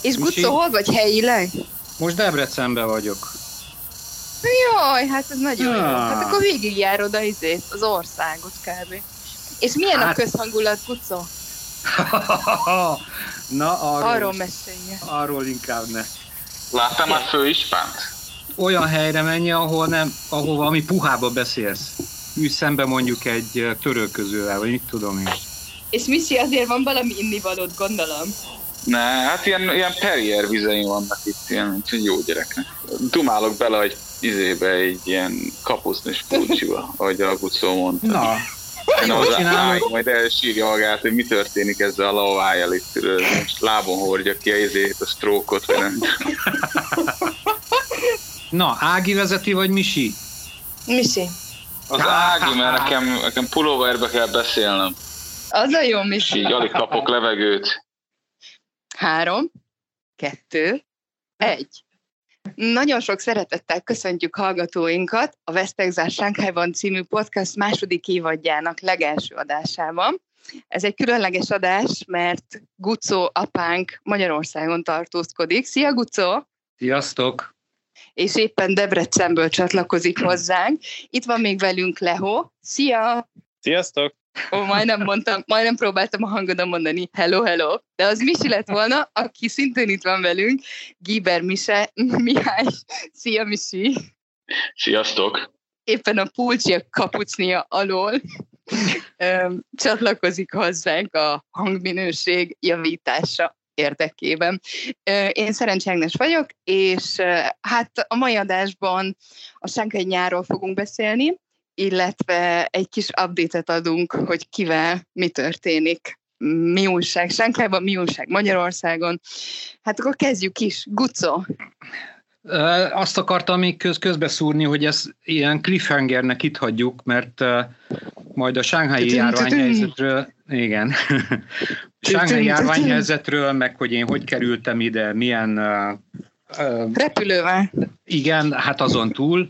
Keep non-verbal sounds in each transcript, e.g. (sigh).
És Gucó, hol vagy helyileg? Most Debrecenben vagyok. Jaj, hát ez nagyon jó. Hát akkor végigjárod az, izét, az országot kb. És milyen hát... a közhangulat, Gucó? (laughs) Na, arról, arról mesélje. Arról inkább ne. Láttam már főispánt? Olyan helyre menj, ahol nem, ahol valami puhába beszélsz. Ülj szembe mondjuk egy törölközővel, vagy mit tudom én. És Misi, azért van valami innivalót, gondolom. Ne, hát ilyen, ilyen perrier vizeim vannak itt, ilyen, úgyhogy jó gyereknek. Dumálok bele egy izébe egy ilyen kapusznis pulcsiba, ahogy a Gucó mondta. Na, én az ág, majd elsírja magát, hogy mi történik ezzel a lavájjal itt, most lábon hordja ki a izét, a sztrókot, vagy nem. Na, Ági vezeti, vagy Misi? Misi. Az Ági, mert nekem, nekem pulóverbe kell beszélnem. Az a jó, Misi. Így alig kapok levegőt. Három, kettő, egy. Nagyon sok szeretettel köszöntjük hallgatóinkat a Vesztegzás Sánkhájban című podcast második évadjának legelső adásában. Ez egy különleges adás, mert Gucó apánk Magyarországon tartózkodik. Szia, Gucó! Sziasztok! És éppen Debrecenből csatlakozik hozzánk. Itt van még velünk Leho. Szia! Sziasztok! Ó, majdnem mondtam, majdnem próbáltam a hangodon mondani hello, hello, de az Misi lett volna, aki szintén itt van velünk, Giber Mise, Mihály. Szia, Misi! Sziasztok! Éppen a pulcsia kapucnia alól csatlakozik hozzánk a hangminőség javítása érdekében. Én Szerencsi Ágnes vagyok, és hát a mai adásban a Sánkai nyáról fogunk beszélni, illetve egy kis update-et adunk, hogy kivel mi történik, mi újság Sánkhájban, mi újság Magyarországon. Hát akkor kezdjük is. Gucó. Azt akartam még köz, közbeszúrni, hogy ezt ilyen cliffhangernek itt hagyjuk, mert majd a sánghái járványhelyzetről, igen, (laughs) sánghái járványhelyzetről, meg hogy én hogy kerültem ide, milyen Repülővel. Igen, hát azon túl,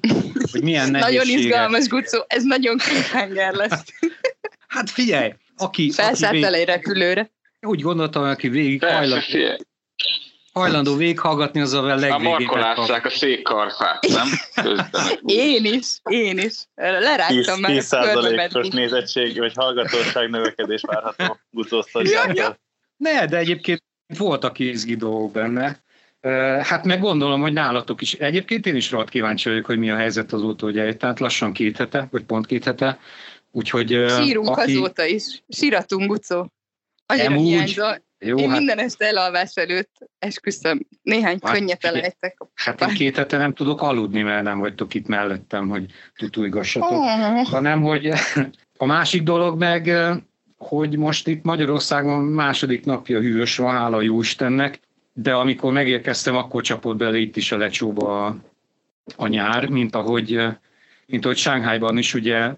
hogy milyen (laughs) Nagyon izgalmas, Gucó, ez nagyon cliffhanger lesz. (laughs) hát figyelj, aki... Felszállt aki vég... repülőre. Úgy gondoltam, aki végig hajlandó, hajlandó végighallgatni, az a legvégén. A markolásszák a székkarfát, nem? (laughs) én is, én is. Lerágtam 10, 10%-os nézettség, vagy hallgatóság növekedés várható Gucósztoriákkal. Ja, ja. Ne, de egyébként voltak izgi dolgok benne. Hát meg gondolom, hogy nálatok is. Egyébként én is rohadt kíváncsi vagyok, hogy mi a helyzet azóta, hogy eljöttem, lassan két hete, vagy pont két hete. Úgyhogy, Sírunk aki... azóta is. Síratunk, Gucó. Annyira hiányzol. Jó, én hát... minden este elalvás előtt esküszöm, néhány hát, könnyet elejtek. Hát én két hete nem tudok aludni, mert nem vagytok itt mellettem, hogy tutulgassatok, oh. hanem hogy (laughs) a másik dolog meg, hogy most itt Magyarországon második napja hűvös van, hála jó Istennek, de amikor megérkeztem, akkor csapott bele itt is a lecsóba a, a nyár, mint ahogy, mint ahogy Sánghájban is ugye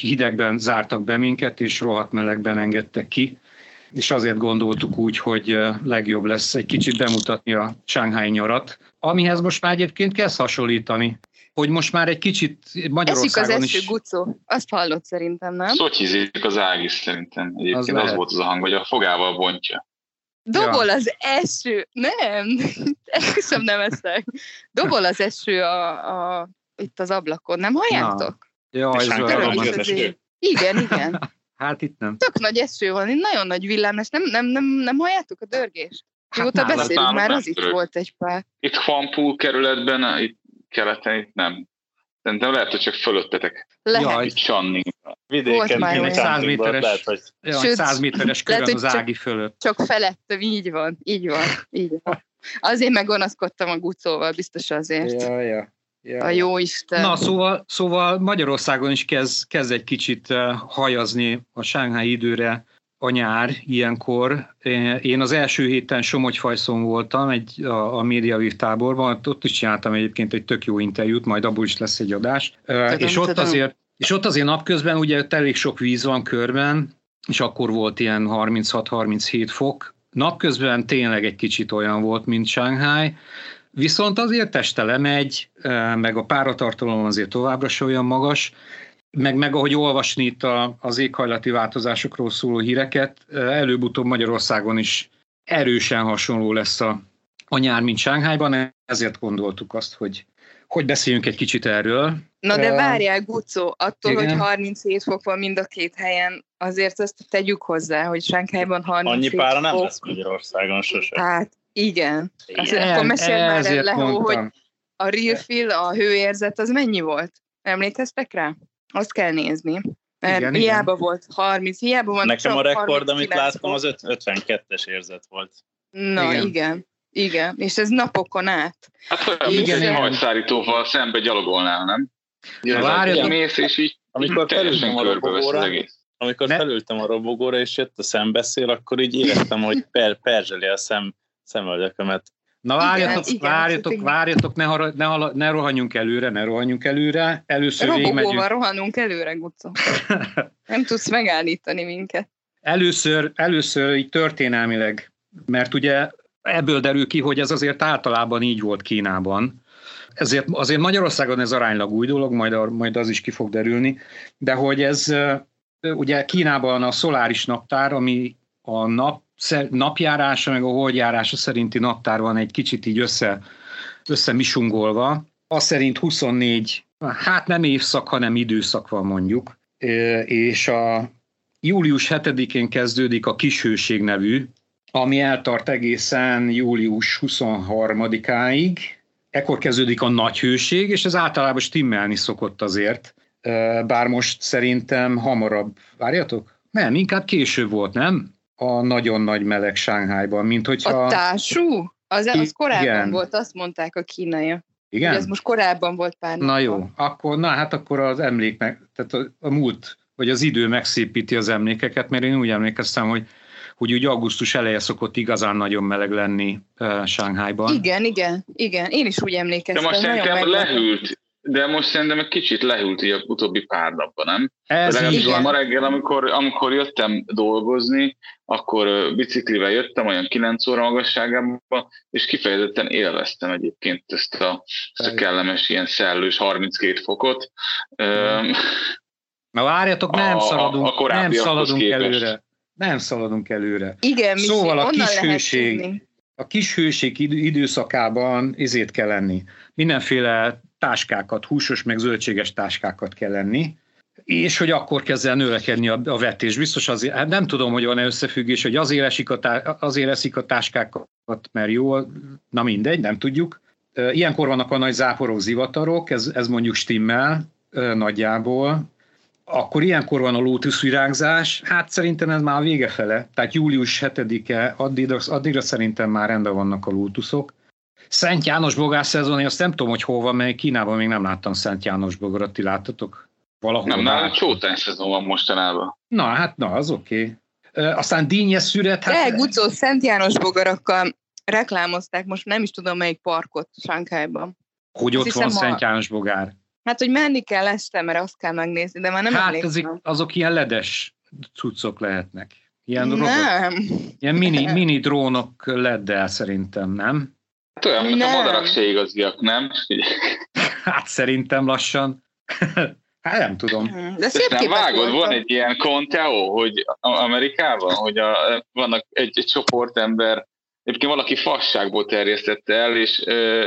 hidegben zártak be minket, és rohadt melegben engedtek ki, és azért gondoltuk úgy, hogy legjobb lesz egy kicsit bemutatni a Shanghai nyarat, amihez most már egyébként kezd hasonlítani, hogy most már egy kicsit Magyarországon Eszik az eső, is... Gucó. Azt hallott szerintem, nem? Szotyizik az ág is szerintem. Egyébként az, az volt az a hang, hogy a fogával bontja. Dobol ja. az eső, nem, (laughs) esküszöm nem eszek. Dobol az eső a, a, itt az ablakon, nem halljátok? Ja, ez az eső. Igen, igen. (laughs) Hát itt nem. Tök nagy eső van, nagyon nagy villám, nem, nem, nem, nem halljátok a dörgést? Hát Mióta beszélünk, már az itt volt egy pár. Itt Fanpul kerületben, itt keleten, itt nem. Szerintem lehet, hogy csak fölöttetek. Lehet. Itt Csanning. Vidéken, egy 100 méteres, lehet, hogy... ja, Sőt, 100 méteres körön lehet, az ági fölött. Csak felettem, így van, így van, így van. Azért meggonaszkodtam a gucóval, biztos azért. Ja, ja. Ja. A jó Isten. Na, szóval, szóval Magyarországon is kezd, kezd egy kicsit uh, hajazni a Sánghái időre a nyár ilyenkor. Én az első héten Somogyfajszon voltam egy, a, a Médiavív táborban, ott is csináltam egyébként egy tök jó interjút, majd abból is lesz egy adás. Tudom, és ott tudom. azért és ott azért napközben ugye elég sok víz van körben, és akkor volt ilyen 36-37 fok. Napközben tényleg egy kicsit olyan volt, mint Shanghai, viszont azért teste lemegy, meg a páratartalom azért továbbra se olyan magas, meg, meg ahogy olvasni itt a, az éghajlati változásokról szóló híreket, előbb-utóbb Magyarországon is erősen hasonló lesz a, a nyár, mint Sánghájban, ezért gondoltuk azt, hogy hogy beszéljünk egy kicsit erről. Na de várjál, Gucó, attól, igen. hogy 37 fok van mind a két helyen, azért ezt tegyük hozzá, hogy Sánkhájban 37 Annyi pára nem lesz Magyarországon sose. Hát igen. Azért akkor mesél már el le, hogy a real feel, a hőérzet, az mennyi volt? Emlékeztek rá? Azt kell nézni. Mert igen, hiába igen. volt 30, hiába van Nekem a rekord, amit láttam, az 52-es érzet volt. Na, igen. igen. Igen, és ez napokon át. Hát olyan, igen, egy hajszárítóval szembe gyalogolnál, nem? Ja, Várj, mész, és így amikor felültem a robogóra, amikor ne? felültem a robogóra, és jött a szembeszél, akkor így éreztem, hogy per, perzseli a szem, szemöldökömet. Na várjatok, igen, várjatok, igen. várjatok, ne, har, ne, ne rohanjunk előre, ne rohanjunk előre. Először Robogóval rohanunk előre, Gucco. (laughs) Nem tudsz megállítani minket. Először, először így történelmileg, mert ugye ebből derül ki, hogy ez azért általában így volt Kínában. Ezért azért Magyarországon ez aránylag új dolog, majd, majd az is ki fog derülni, de hogy ez ugye Kínában a szoláris naptár, ami a nap, napjárása, meg a holdjárása szerinti naptár van egy kicsit így össze, összemisungolva. Az szerint 24, hát nem évszak, hanem időszak van mondjuk, és a július 7-én kezdődik a Kishőség nevű ami eltart egészen július 23-áig. Ekkor kezdődik a nagy hőség, és ez általában stimmelni szokott azért, bár most szerintem hamarabb, várjatok? Nem, inkább később volt, nem? A nagyon nagy meleg Sánghájban, mint hogyha... A társú? Az, az korábban igen. volt, azt mondták a kínaiak. Igen? ez most korábban volt pár Na jó, akkor, na hát akkor az emlék meg, tehát a, a múlt, vagy az idő megszépíti az emlékeket, mert én úgy emlékeztem, hogy hogy úgy augusztus eleje szokott igazán nagyon meleg lenni uh, Sánghájban. Igen, igen, igen, én is úgy emlékeztem. De most szerintem lehűlt, de most szerintem egy kicsit lehűlt így a utóbbi pár napban, nem? Ez így van. Ma reggel, amikor, amikor jöttem dolgozni, akkor biciklivel jöttem, olyan 9 óra magasságában, és kifejezetten élveztem egyébként ezt a, ezt a kellemes, ilyen szellős 32 fokot. Na várjatok, nem a, szaladunk, a, a nem szaladunk képest. előre nem szaladunk előre. Igen, szóval a kis hőség, a kis hőség időszakában izét kell lenni. Mindenféle táskákat, húsos meg zöldséges táskákat kell lenni, és hogy akkor kezd el növekedni a, a vetés. Biztos azért, hát nem tudom, hogy van-e összefüggés, hogy azért, esik a tá, azért eszik a táskákat, mert jó, na mindegy, nem tudjuk. Ilyenkor vannak a nagy záporok, zivatarok, ez, ez mondjuk stimmel nagyjából, akkor ilyenkor van a lótuszvirágzás, hát szerintem ez már a vége fele, tehát július 7-e, addigra, addigra szerintem már rendben vannak a lótuszok. Szent János bogár szezon, azt nem tudom, hogy hol van, mert Kínában még nem láttam Szent János bogarat, ti láttatok? Valahol nem, nálunk csótány szezon van mostanában. Na, hát na, az oké. Okay. Aztán dínyes szüret. Hát... De, Gucó, Szent János bogarakkal reklámozták, most nem is tudom melyik parkot Sánkhájban. Hogy ott van Szent János bogár? Hát, hogy menni kell este, mert azt kell megnézni, de már nem Hát azok, azok ilyen ledes cuccok lehetnek. Ilyen nem. Robot, ilyen mini, mini drónok leddel szerintem, nem? Hát olyan, mint a madarak se igaziak, nem? (laughs) Hát szerintem lassan. (laughs) Hát nem tudom. De szép nem vágod, van egy ilyen Conteo, hogy Amerikában, hogy a, vannak egy, egy csoport ember Egyébként valaki fasságból terjesztette el, és,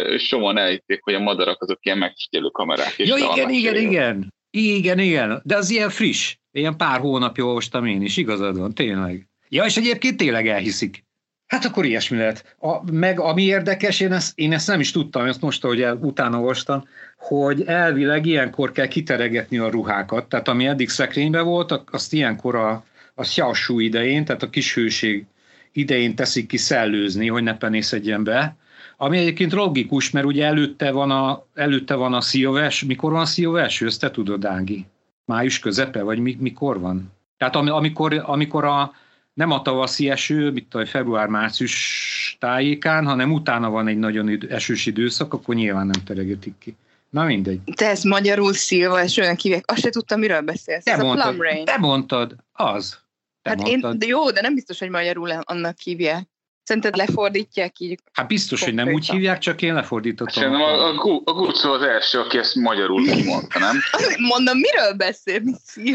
és sokan elhitték, hogy a madarak azok ilyen megfigyelő kamerák. És ja, igen, igen, igen. Igen, igen. De az ilyen friss. Ilyen pár hónapja olvastam én is, igazad van, tényleg. Ja, és egyébként tényleg elhiszik. Hát akkor ilyesmi lehet. A, meg ami érdekes, én ezt, én ezt nem is tudtam, ezt most, hogy el, utána olvastam, hogy elvileg ilyenkor kell kiteregetni a ruhákat. Tehát ami eddig szekrényben volt, azt ilyenkor a, a xiaoshu idején, tehát a kis hőség idején teszik ki szellőzni, hogy ne penészedjen be. Ami egyébként logikus, mert ugye előtte van a, előtte van a szíjaves. Mikor van a szíjaves? Ezt te tudod, Ági? Május közepe, vagy mi, mikor van? Tehát amikor, amikor a, nem a tavaszi eső, mint a február-március tájékán, hanem utána van egy nagyon esős időszak, akkor nyilván nem teregetik ki. Na mindegy. Te ez magyarul szilva, és olyan kívek, azt se tudtam, miről beszélsz. Te ez mondtad, a plum rain. Te mondtad, az. Te hát mondtad. én, de jó, de nem biztos, hogy magyarul annak hívják. Szerinted lefordítják így? Hát biztos, hogy nem úgy hívják, csak én lefordítottam. Szerintem a, a, a Gucci az első, aki ezt magyarul kimondta, nem? (laughs) Mondom, miről beszél?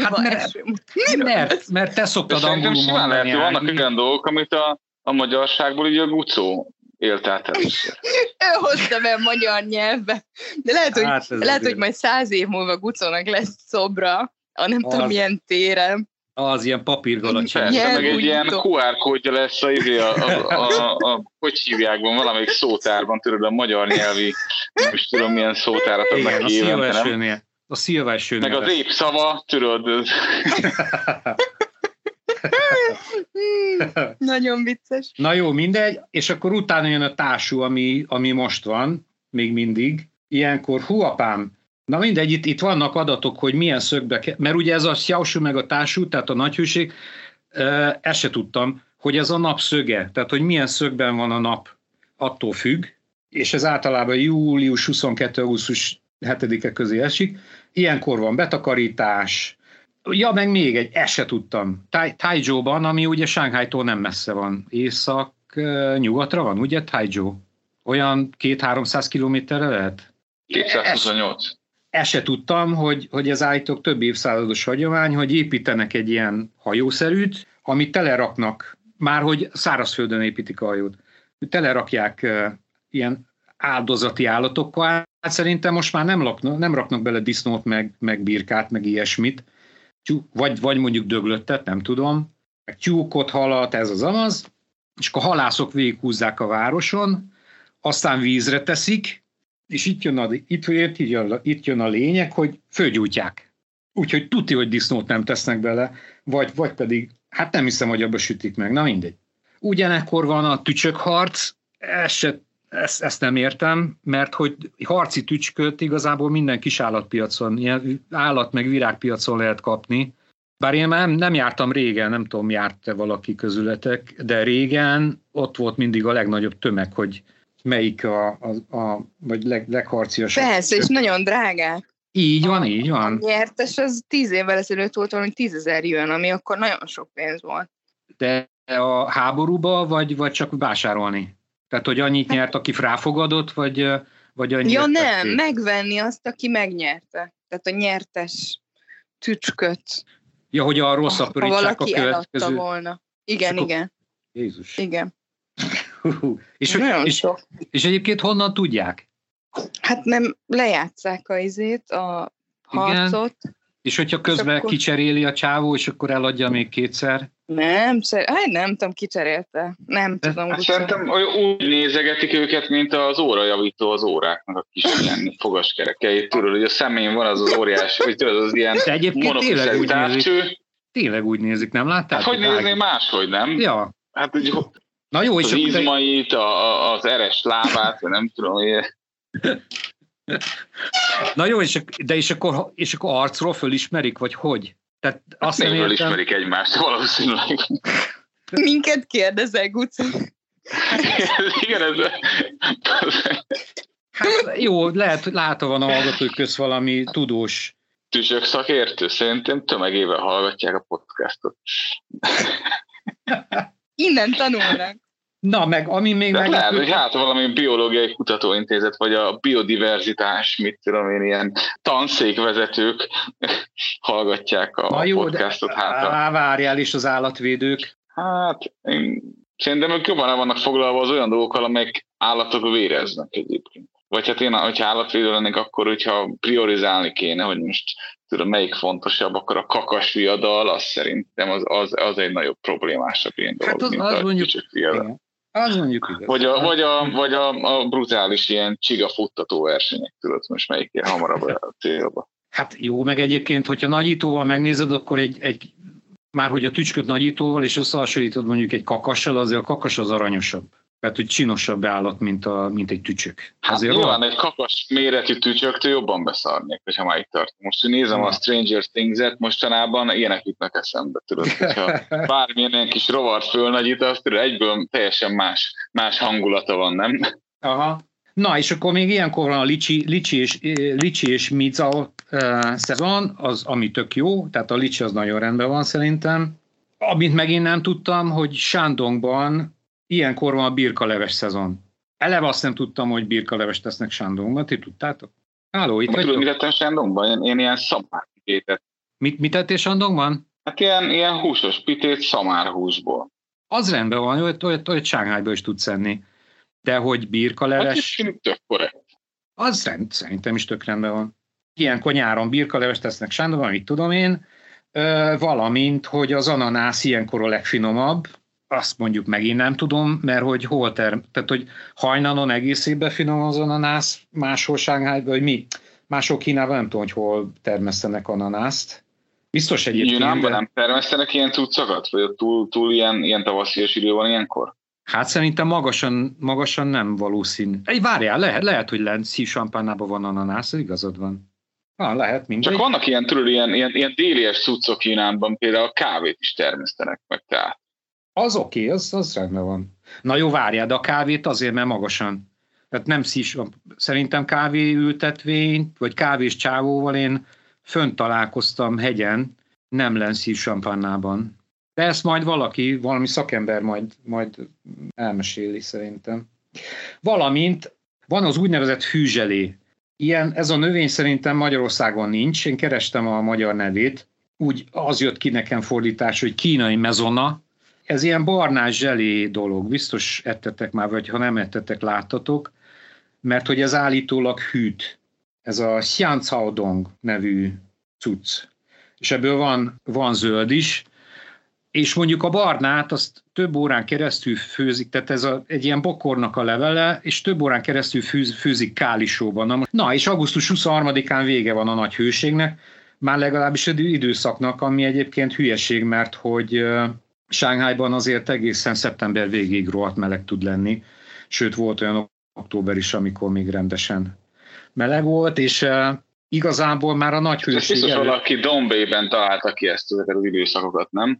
Hát mert, mert, mert te szoktad angolul mondani. Lehet, vannak olyan dolgok, amit a, a magyarságból így a gucó élt át először. (laughs) Ő hozta be a magyar nyelvbe. De lehet, hogy, hát lehet, hogy majd száz év múlva gucónak lesz szobra, a nem az, tudom milyen téren. Az ilyen papírgalacsony. Persze, meg egy ilyen QR kódja lesz a, izé, a, a, a, a, hogy hívják van, valamelyik szótárban, tudod, a magyar nyelvi, most tudom milyen szótárat adnak ki évente, A szilváső Meg az épp szava, tudod. (laughs) Nagyon vicces. Na jó, mindegy, és akkor utána jön a társú, ami, ami most van, még mindig. Ilyenkor, hú apám, na mindegy, itt, itt vannak adatok, hogy milyen szögbe, ke- mert ugye ez a Xiaoshu meg a társú, tehát a nagyhőség, ezt se tudtam, hogy ez a nap szöge, tehát hogy milyen szögben van a nap, attól függ, és ez általában július 22 augusztus 7-e közé esik. Ilyenkor van betakarítás, Ja, meg még egy, ezt se tudtam. Taizhou-ban, ami ugye Shanghai-tól nem messze van. Észak-nyugatra van, ugye Taizhou? Olyan két-háromszáz kilométerre lehet? 228. Ezt se tudtam, hogy, hogy ez állítok több évszázados hagyomány, hogy építenek egy ilyen hajószerűt, amit teleraknak, már hogy szárazföldön építik a hajót, telerakják uh, ilyen áldozati állatokkal, hát szerintem most már nem, laknak, nem raknak bele disznót, meg, meg birkát, meg ilyesmit, vagy, vagy mondjuk döglöttet, nem tudom, meg tyúkot, halat, ez az amaz, és akkor halászok végighúzzák a városon, aztán vízre teszik, és itt jön a, itt, itt, jön, a, itt jön a lényeg, hogy fölgyújtják. Úgyhogy tuti, hogy disznót nem tesznek bele, vagy, vagy pedig, hát nem hiszem, hogy abba sütik meg, na mindegy. Ugyanekkor van a tücsökharc, ez se ezt, ezt nem értem, mert hogy harci tücsköt igazából minden kis állatpiacon, ilyen állat meg virágpiacon lehet kapni. Bár én nem, nem jártam régen, nem tudom, járt-e valaki közületek, de régen ott volt mindig a legnagyobb tömeg, hogy melyik a, a, a vagy leg, legharciasabb. Persze, és nagyon drágák. Így van, így van. A nyertes az tíz évvel ezelőtt volt valami tízezer jön, ami akkor nagyon sok pénz volt. De a háborúba, vagy, vagy csak vásárolni? Tehát, hogy annyit nyert, aki ráfogadott, vagy, vagy annyit? Ja nem, tették? megvenni azt, aki megnyerte. Tehát a nyertes tücsköt. Ja, hogy a rosszabb ha valaki a következő... volna. Igen, akkor... igen. Jézus. Igen. És, Nagyon és, sok. és egyébként honnan tudják? Hát nem lejátszák a izét, a harcot. Igen. És hogyha közben és akkor... kicseréli a csávó, és akkor eladja még kétszer? Nem, hát nem tudom, kicserélte. Nem tudom. Hát szerintem úgy nézegetik őket, mint az órajavító az óráknak a kis ilyen fogaskerekeit. Tudod, hogy a szemén van az az óriás, hogy tudod, az ilyen De egyébként tényleg úgy nézik. Tényleg úgy nézik, nem láttál? Hát, hogy nézni máshogy, nem? Ja. Hát, hogy Na jó, és az izmait, a, az eres lábát, nem tudom, hogy Na jó, és, de és akkor, és akkor arcról fölismerik, vagy hogy? Tehát azt hát nem ismerik egymást valószínűleg. Minket kérdezel, Guca. Igen, ez... Hát jó, lehet, látta van a hallgatók köz valami tudós. Tüsök szakértő, szerintem tömegével hallgatják a podcastot. Innen tanulnak. Na, meg ami még meg... Lehet, hogy hát valami biológiai kutatóintézet, vagy a biodiverzitás, mit tudom én, ilyen tanszékvezetők (laughs) hallgatják a Na jó, podcastot. De, hát várjál is az állatvédők. Hát, én, szerintem ők jobban el vannak foglalva az olyan dolgokkal, amelyek állatok véreznek egyébként. Vagy hát én, hogyha állatvédő lennék, akkor hogyha priorizálni kéne, hogy most tudom, melyik fontosabb, akkor a kakas viadal, az szerintem az, az, az egy nagyobb problémásabb ilyen dolog, hát az, mint az a mondjuk, viadal. Az mondjuk igaz. Vagy a, vagy a, vagy a, a brutális ilyen csiga futtató versenyek, tudod, most melyik ilyen hamarabb a célba. Hát jó, meg egyébként, hogyha nagyítóval megnézed, akkor egy, egy már hogy a tücsköt nagyítóval, és összehasonlítod mondjuk egy kakassal, azért a kakas az aranyosabb. Tehát, hogy csinosabb állat, mint, a, mint egy tücsök. Hát Azért nyilván egy kakas méretű tücsöktől jobban beszarnék, hogyha már itt tart. Most, hogy nézem a Stranger Things-et, mostanában ilyenek jutnak eszembe, tudod, hogyha (laughs) bármilyen ilyen kis rovart fölnagyítasz, tudod, egyből teljesen más, más hangulata van, nem? Aha. Na, és akkor még ilyenkor van a licsi, licsi és, licsi és mica uh, szezon, az, ami tök jó, tehát a licsi az nagyon rendben van szerintem. Amit megint nem tudtam, hogy Sándongban ilyenkor van a birkaleves szezon. Eleve azt nem tudtam, hogy birkaleves tesznek Sándongban, ti tudtátok? Háló, itt vagytok? Mit tettem Sándongban? Én, én ilyen szamárpitétet. Mit, mit tettél Sándongban? Hát ilyen, ilyen húsos pitét szamárhúsból. Az rendben van, olyat, olyat, olyat Sánghányba is tudsz enni. De hogy birkaleves... Hát tök korrekt. Az rend, szerintem is tök rendben van. Ilyenkor nyáron birkaleves tesznek Sándorban, mit tudom én, valamint, hogy az ananász ilyenkor a legfinomabb, azt mondjuk megint nem tudom, mert hogy hol term, tehát hogy hajnalon egész évben finom az ananász, máshol Sánghájban, hogy mi, máshol Kínában nem tudom, hogy hol termesztenek ananászt. Biztos egyébként. Júnában nem termesztenek ilyen cuccokat? Vagy túl, túl ilyen, ilyen tavaszias idő van ilyenkor? Hát szerintem magasan, magasan nem valószínű. Egy várjál, lehet, lehet hogy lent szívsampánában van ananász, igazad van. Ah, lehet, mindegy. Csak vannak ilyen, tudod, ilyen, ilyen, ilyen délies cuccok Kínában, például kávét is termesztenek, meg tehát. Az oké, okay, az, az rendben van. Na jó, várjál, de a kávét azért, mert magasan. Tehát nem szís, szerintem ültetvényt, vagy kávés csávóval én fönt találkoztam hegyen, nem lensz sampannában. De ezt majd valaki, valami szakember majd, majd elmeséli szerintem. Valamint van az úgynevezett hűzselé. Ilyen, ez a növény szerintem Magyarországon nincs, én kerestem a magyar nevét, úgy az jött ki nekem fordítás, hogy kínai mezona, ez ilyen barnás zselé dolog, biztos ettetek már, vagy ha nem ettetek, láttatok, mert hogy ez állítólag hűt. Ez a Xiancaodong nevű cucc. És ebből van, van zöld is, és mondjuk a barnát azt több órán keresztül főzik, tehát ez a, egy ilyen bokornak a levele, és több órán keresztül fűz, főzik kálisóban. Na, na, és augusztus 23-án vége van a nagy hőségnek, már legalábbis egy időszaknak, ami egyébként hülyeség, mert hogy Sánghájban azért egészen szeptember végéig rohadt meleg tud lenni, sőt volt olyan október is, amikor még rendesen meleg volt, és uh, igazából már a nagy hőség... Biztos előtt... valaki Dombében találta ki ezt ezeket az időszakokat, nem?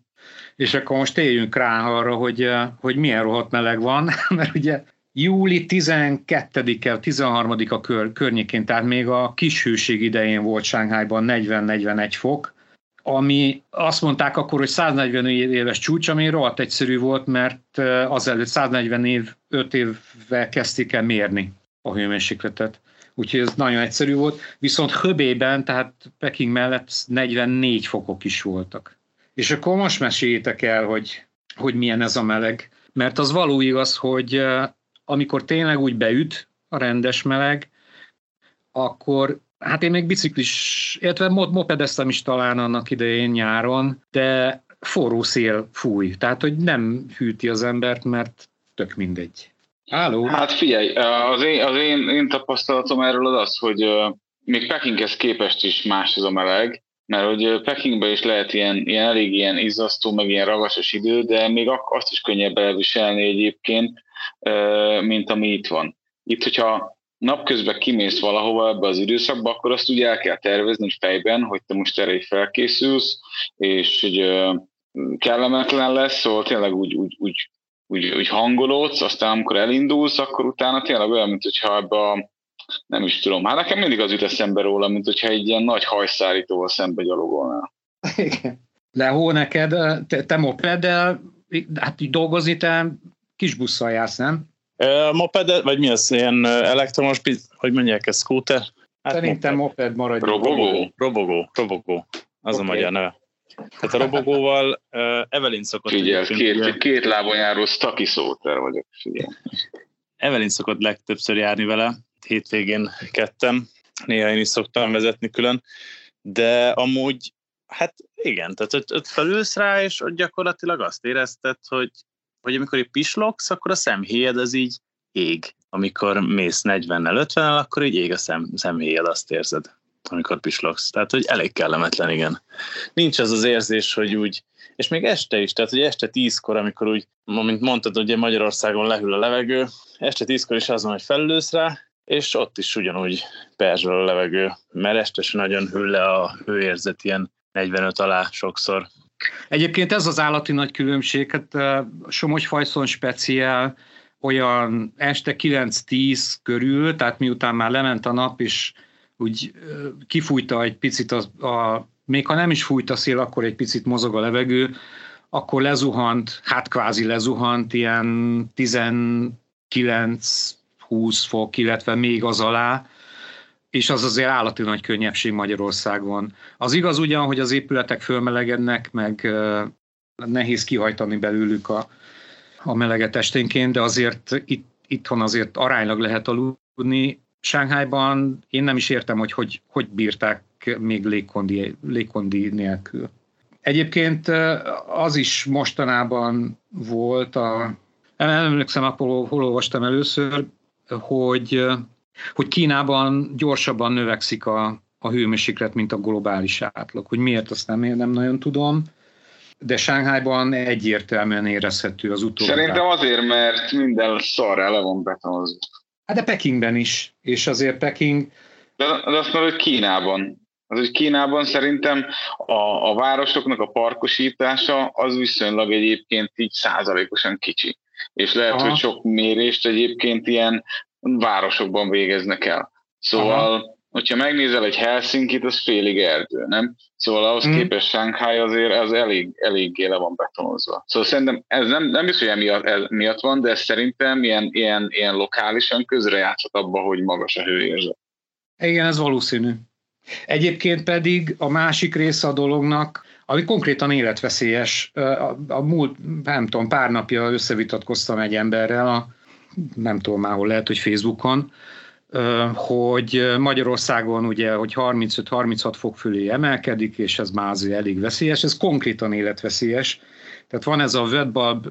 És akkor most éljünk rá arra, hogy, hogy milyen rohadt meleg van, (laughs) mert ugye júli 12-e, 13-a kör, környékén, tehát még a kis hőség idején volt Sánghájban 40-41 fok, ami azt mondták akkor, hogy 140 éves csúcs, ami rohadt egyszerű volt, mert azelőtt 140 év, 5 évvel kezdték el mérni a hőmérsékletet. Úgyhogy ez nagyon egyszerű volt. Viszont Höbében, tehát Peking mellett 44 fokok is voltak. És akkor most meséljétek el, hogy, hogy milyen ez a meleg. Mert az való igaz, hogy amikor tényleg úgy beüt a rendes meleg, akkor Hát én még biciklis, illetve mopedeztem is talán annak idején nyáron, de forró szél fúj, tehát hogy nem hűti az embert, mert tök mindegy. Háló? Hát figyelj, az én, az én, én tapasztalatom erről az az, hogy még Pekinghez képest is más ez a meleg, mert hogy Pekingben is lehet ilyen, ilyen elég ilyen izzasztó, meg ilyen ragasos idő, de még azt is könnyebb elviselni egyébként, mint ami itt van. Itt, hogyha napközben kimész valahova ebbe az időszakba, akkor azt ugye el kell tervezni fejben, hogy te most erre felkészülsz, és hogy kellemetlen lesz, szóval tényleg úgy, úgy, úgy, úgy, úgy hangolódsz, aztán amikor elindulsz, akkor utána tényleg olyan, mint hogyha ebbe a, nem is tudom, hát nekem mindig az jut eszembe róla, mint hogyha egy ilyen nagy hajszárítóval szembe gyalogolnál. (laughs) Igen. Lehó neked, te, te mopeddel, hát így dolgozni te kis busszal jársz, nem? Moped, vagy mi az, ilyen elektromos, hogy mondják ez, scooter? Hát Szerintem moped, moped maradj. Robogó? Robogó, robogó, az okay. a magyar neve. Tehát a robogóval uh, Evelyn szokott... Figyelj, két, két lábon járó staki szóter vagyok, figyelj. Evelyn szokott legtöbbször járni vele, hétvégén kettem, néha én is szoktam vezetni külön, de amúgy, hát igen, tehát ott, ott felülsz rá, és ott gyakorlatilag azt érezted, hogy hogy amikor egy pislogsz, akkor a szemhéjad az így ég. Amikor mész 40-nel, 50-nel, akkor így ég a szem, szemhéjad, azt érzed, amikor pislogsz. Tehát, hogy elég kellemetlen, igen. Nincs az az érzés, hogy úgy, és még este is, tehát, hogy este tízkor, amikor úgy, mint mondtad, ugye Magyarországon lehűl a levegő, este tízkor is az van, hogy felülősz rá, és ott is ugyanúgy perzsol a levegő, mert este nagyon hűl le a hőérzet ilyen 45 alá sokszor. Egyébként ez az állati nagy különbség, hát Somogyfajszon speciál olyan este 9-10 körül, tehát miután már lement a nap, és úgy kifújta egy picit, az, a, még ha nem is fújt a szél, akkor egy picit mozog a levegő, akkor lezuhant, hát kvázi lezuhant, ilyen 19-20 fok, illetve még az alá, és az azért állati nagy könnyebbség Magyarországon. Az igaz ugyan, hogy az épületek fölmelegednek, meg nehéz kihajtani belőlük a, a meleget esténként, de azért itt, itthon azért aránylag lehet aludni. Sánghájban én nem is értem, hogy hogy, hogy bírták még légkondi, légkondi nélkül. Egyébként az is mostanában volt, a, nem emlékszem, hol olvastam először, hogy, hogy Kínában gyorsabban növekszik a, a hőmérséklet, mint a globális átlag. Hogy miért, azt nem, nem nagyon tudom, de Sánghájban egyértelműen érezhető az utóbbi. Szerintem azért, mert minden szar ele van betonozva. Hát de Pekingben is, és azért Peking... De, de azt mondod, hogy Kínában. Az, hogy Kínában szerintem a, a városoknak a parkosítása az viszonylag egyébként így százalékosan kicsi. És lehet, Aha. hogy sok mérést egyébként ilyen városokban végeznek el. Szóval, Aha. hogyha megnézel egy Helsinki-t, az félig erdő, nem? Szóval ahhoz hmm. képest Shanghai azért az elég, eléggé le van betonozva. Szóval szerintem ez nem, nem biztos, hogy emiatt, ez miatt van, de ez szerintem ilyen, ilyen, ilyen lokálisan közrejátszott abba, hogy magas a hőérzet. Igen, ez valószínű. Egyébként pedig a másik része a dolognak, ami konkrétan életveszélyes, a, a múlt, nem tudom, pár napja összevitatkoztam egy emberrel, a, nem tudom már hol lehet, hogy Facebookon, hogy Magyarországon ugye, hogy 35-36 fok fölé emelkedik, és ez már azért elég veszélyes, ez konkrétan életveszélyes. Tehát van ez a wet bulb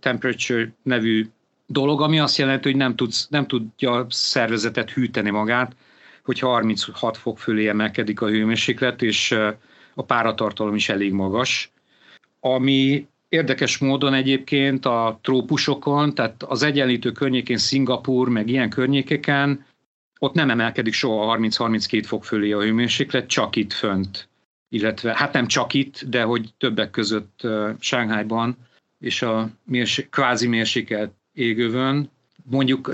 temperature nevű dolog, ami azt jelenti, hogy nem, tudsz, nem tudja a szervezetet hűteni magát, hogy 36 fok fölé emelkedik a hőmérséklet, és a páratartalom is elég magas, ami érdekes módon egyébként a trópusokon, tehát az egyenlítő környékén, Szingapur, meg ilyen környékeken, ott nem emelkedik soha 30-32 fok fölé a hőmérséklet, csak itt fönt. Illetve, hát nem csak itt, de hogy többek között uh, Sánghájban és a mérsé- kvázi mérsékelt égövön. Mondjuk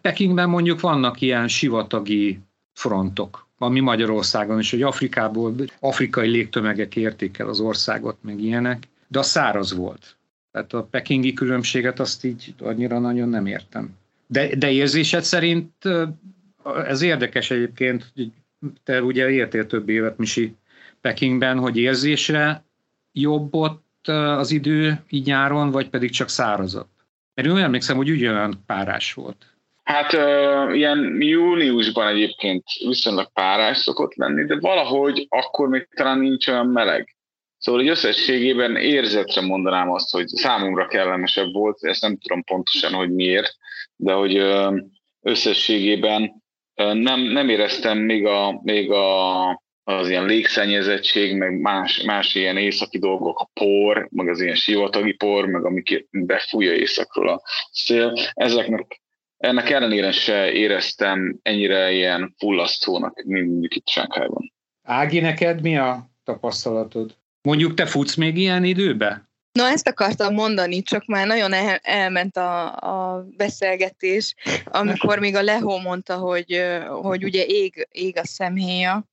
Pekingben mondjuk vannak ilyen sivatagi frontok, ami Magyarországon is, hogy Afrikából, afrikai légtömegek érték el az országot, meg ilyenek, de a száraz volt. Tehát a pekingi különbséget azt így annyira nagyon nem értem. De, de érzésed szerint ez érdekes egyébként, hogy te ugye értél több évet, Misi, Pekingben, hogy érzésre jobb ott az idő így nyáron, vagy pedig csak szárazabb? Mert én emlékszem, hogy ugyanolyan párás volt. Hát uh, ilyen júniusban egyébként viszonylag párás szokott lenni, de valahogy akkor még talán nincs olyan meleg. Szóval egy összességében érzetre mondanám azt, hogy számomra kellemesebb volt, ezt nem tudom pontosan, hogy miért, de hogy összességében nem, nem éreztem még, a, még a, az ilyen légszennyezettség, meg más, más ilyen északi dolgok, a por, meg az ilyen sivatagi por, meg amik befújja északról a szél, ezeknek ennek ellenére se éreztem ennyire ilyen fullasztónak, mint mondjuk itt Sánkhájban. Ági, neked mi a tapasztalatod? Mondjuk te futsz még ilyen időbe? Na ezt akartam mondani, csak már nagyon el, elment a, a beszélgetés, amikor még a Lehó mondta, hogy, hogy ugye ég, ég a szemhéja,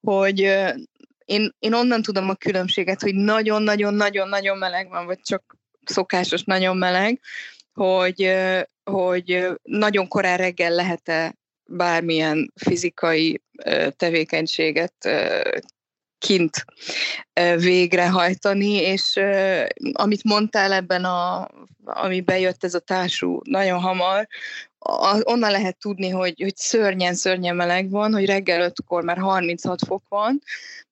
hogy én, én onnan tudom a különbséget, hogy nagyon-nagyon-nagyon-nagyon meleg van, vagy csak szokásos nagyon meleg, hogy, hogy nagyon korán reggel lehet-e bármilyen fizikai tevékenységet kint végrehajtani, és amit mondtál ebben, a, ami bejött ez a társú nagyon hamar, onnan lehet tudni, hogy, hogy szörnyen, szörnyen meleg van, hogy reggel ötkor már 36 fok van,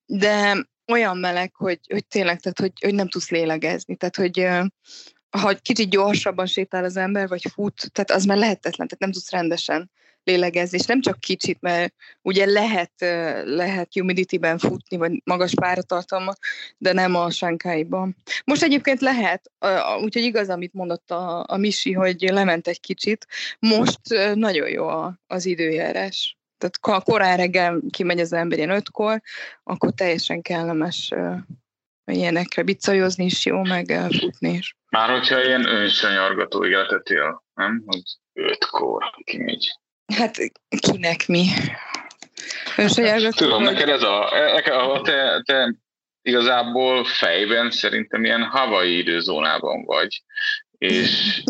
de olyan meleg, hogy, hogy tényleg, tehát, hogy, hogy nem tudsz lélegezni. Tehát, hogy ha kicsit gyorsabban sétál az ember, vagy fut, tehát az már lehetetlen, tehát nem tudsz rendesen lélegezni, és nem csak kicsit, mert ugye lehet, lehet humidity-ben futni, vagy magas páratartalma, de nem a sánkáiban. Most egyébként lehet, úgyhogy igaz, amit mondott a, a Misi, hogy lement egy kicsit. Most nagyon jó az időjárás. Tehát korán reggel kimegy az ember ilyen ötkor, akkor teljesen kellemes ilyenekre bicajozni is jó, meg futni is. Már hogyha ilyen önsanyargató életet él, nem? Hogy ötkor kimegy. Hát kinek mi? Tudom, neked ez a, a te, te igazából fejben szerintem ilyen havai időzónában vagy, és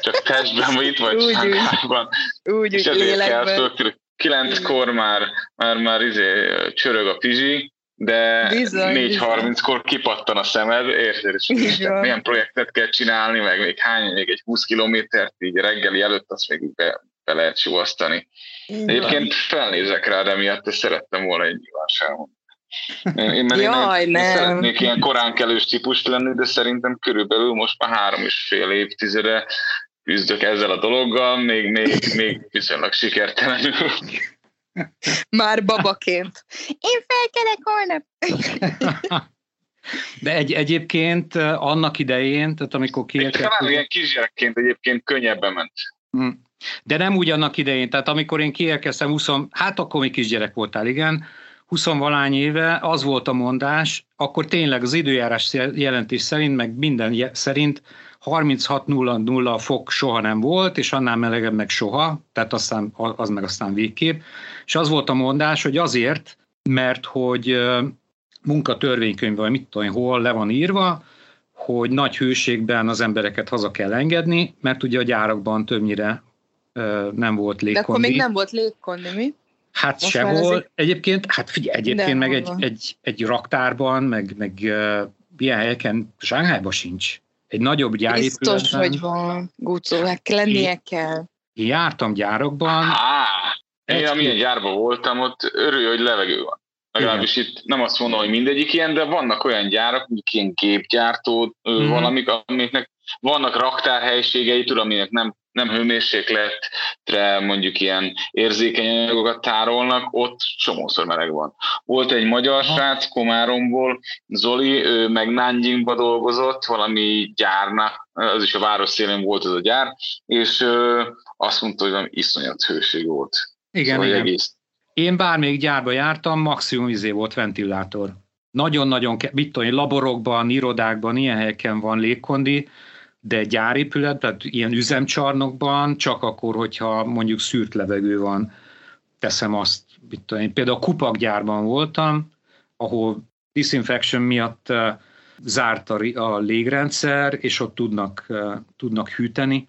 csak testben vagy itt vagy úgy, Sánkában, úgy, és ezért kell kilenckor már, már, már izé, csörög a pizsi, de 4.30-kor kipattan a szemed, érted, és milyen projektet kell csinálni, meg még hány, még egy 20 kilométert így reggeli előtt, azt még be, be lehet sivasztani. Egyébként felnézek rá, de miatt és szerettem volna egy nyilvánosságon. Én, én, Jaj, én, nem. én szeretnék ilyen korán kelős típus lenni, de szerintem körülbelül most már három és fél évtizede küzdök ezzel a dologgal, még, még, még viszonylag sikertelenül. Már babaként. Én felkelek holnap. De egy, egyébként annak idején, tehát amikor kiérkeztünk... Talán ilyen kisgyerekként egyébként könnyebben ment. Hm. De nem úgy annak idején, tehát amikor én kiérkeztem, 20, hát akkor még kisgyerek voltál, igen, 20 valány éve az volt a mondás, akkor tényleg az időjárás jelentés szerint, meg minden szerint 36-0 fok soha nem volt, és annál melegebb meg soha, tehát aztán, az meg aztán végképp. És az volt a mondás, hogy azért, mert hogy munkatörvénykönyv, vagy mit tudom, hol le van írva, hogy nagy hőségben az embereket haza kell engedni, mert ugye a gyárakban többnyire nem volt légkondi. De akkor még nem volt légkondi, mi? Hát Most sehol. Egy... Egyébként, hát figyelj, egyébként De meg egy, egy, egy raktárban, meg, meg uh, ilyen helyeken Sánghájban sincs. Egy nagyobb gyárépületben. Biztos, hogy van, Gucó, hát lennie kell. Én jártam gyárakban. Á, én amilyen gyárban voltam, ott örülj, hogy levegő van. Legalábbis itt nem azt mondom, hogy mindegyik ilyen, de vannak olyan gyárak, mondjuk ilyen gépgyártó mm-hmm. valamik, amiknek vannak raktárhelyiségei, tudom, aminek nem, nem hőmérsékletre mondjuk ilyen érzékeny anyagokat tárolnak, ott csomószor meleg van. Volt egy magyar srác Komáromból, Zoli, ő meg Nanjingba dolgozott, valami gyárnak, az is a város szélén volt ez a gyár, és ö, azt mondta, hogy valami iszonyat hőség volt. Igen, szóval igen. Egész én bármelyik gyárba jártam, maximum izé volt ventilátor. Nagyon-nagyon, mit tudom, laborokban, irodákban, ilyen helyeken van légkondi, de gyárépület, tehát ilyen üzemcsarnokban csak akkor, hogyha mondjuk szűrt levegő van, teszem azt, mit tudom, én például a kupakgyárban voltam, ahol disinfection miatt uh, zárt a, légrendszer, és ott tudnak, uh, tudnak hűteni,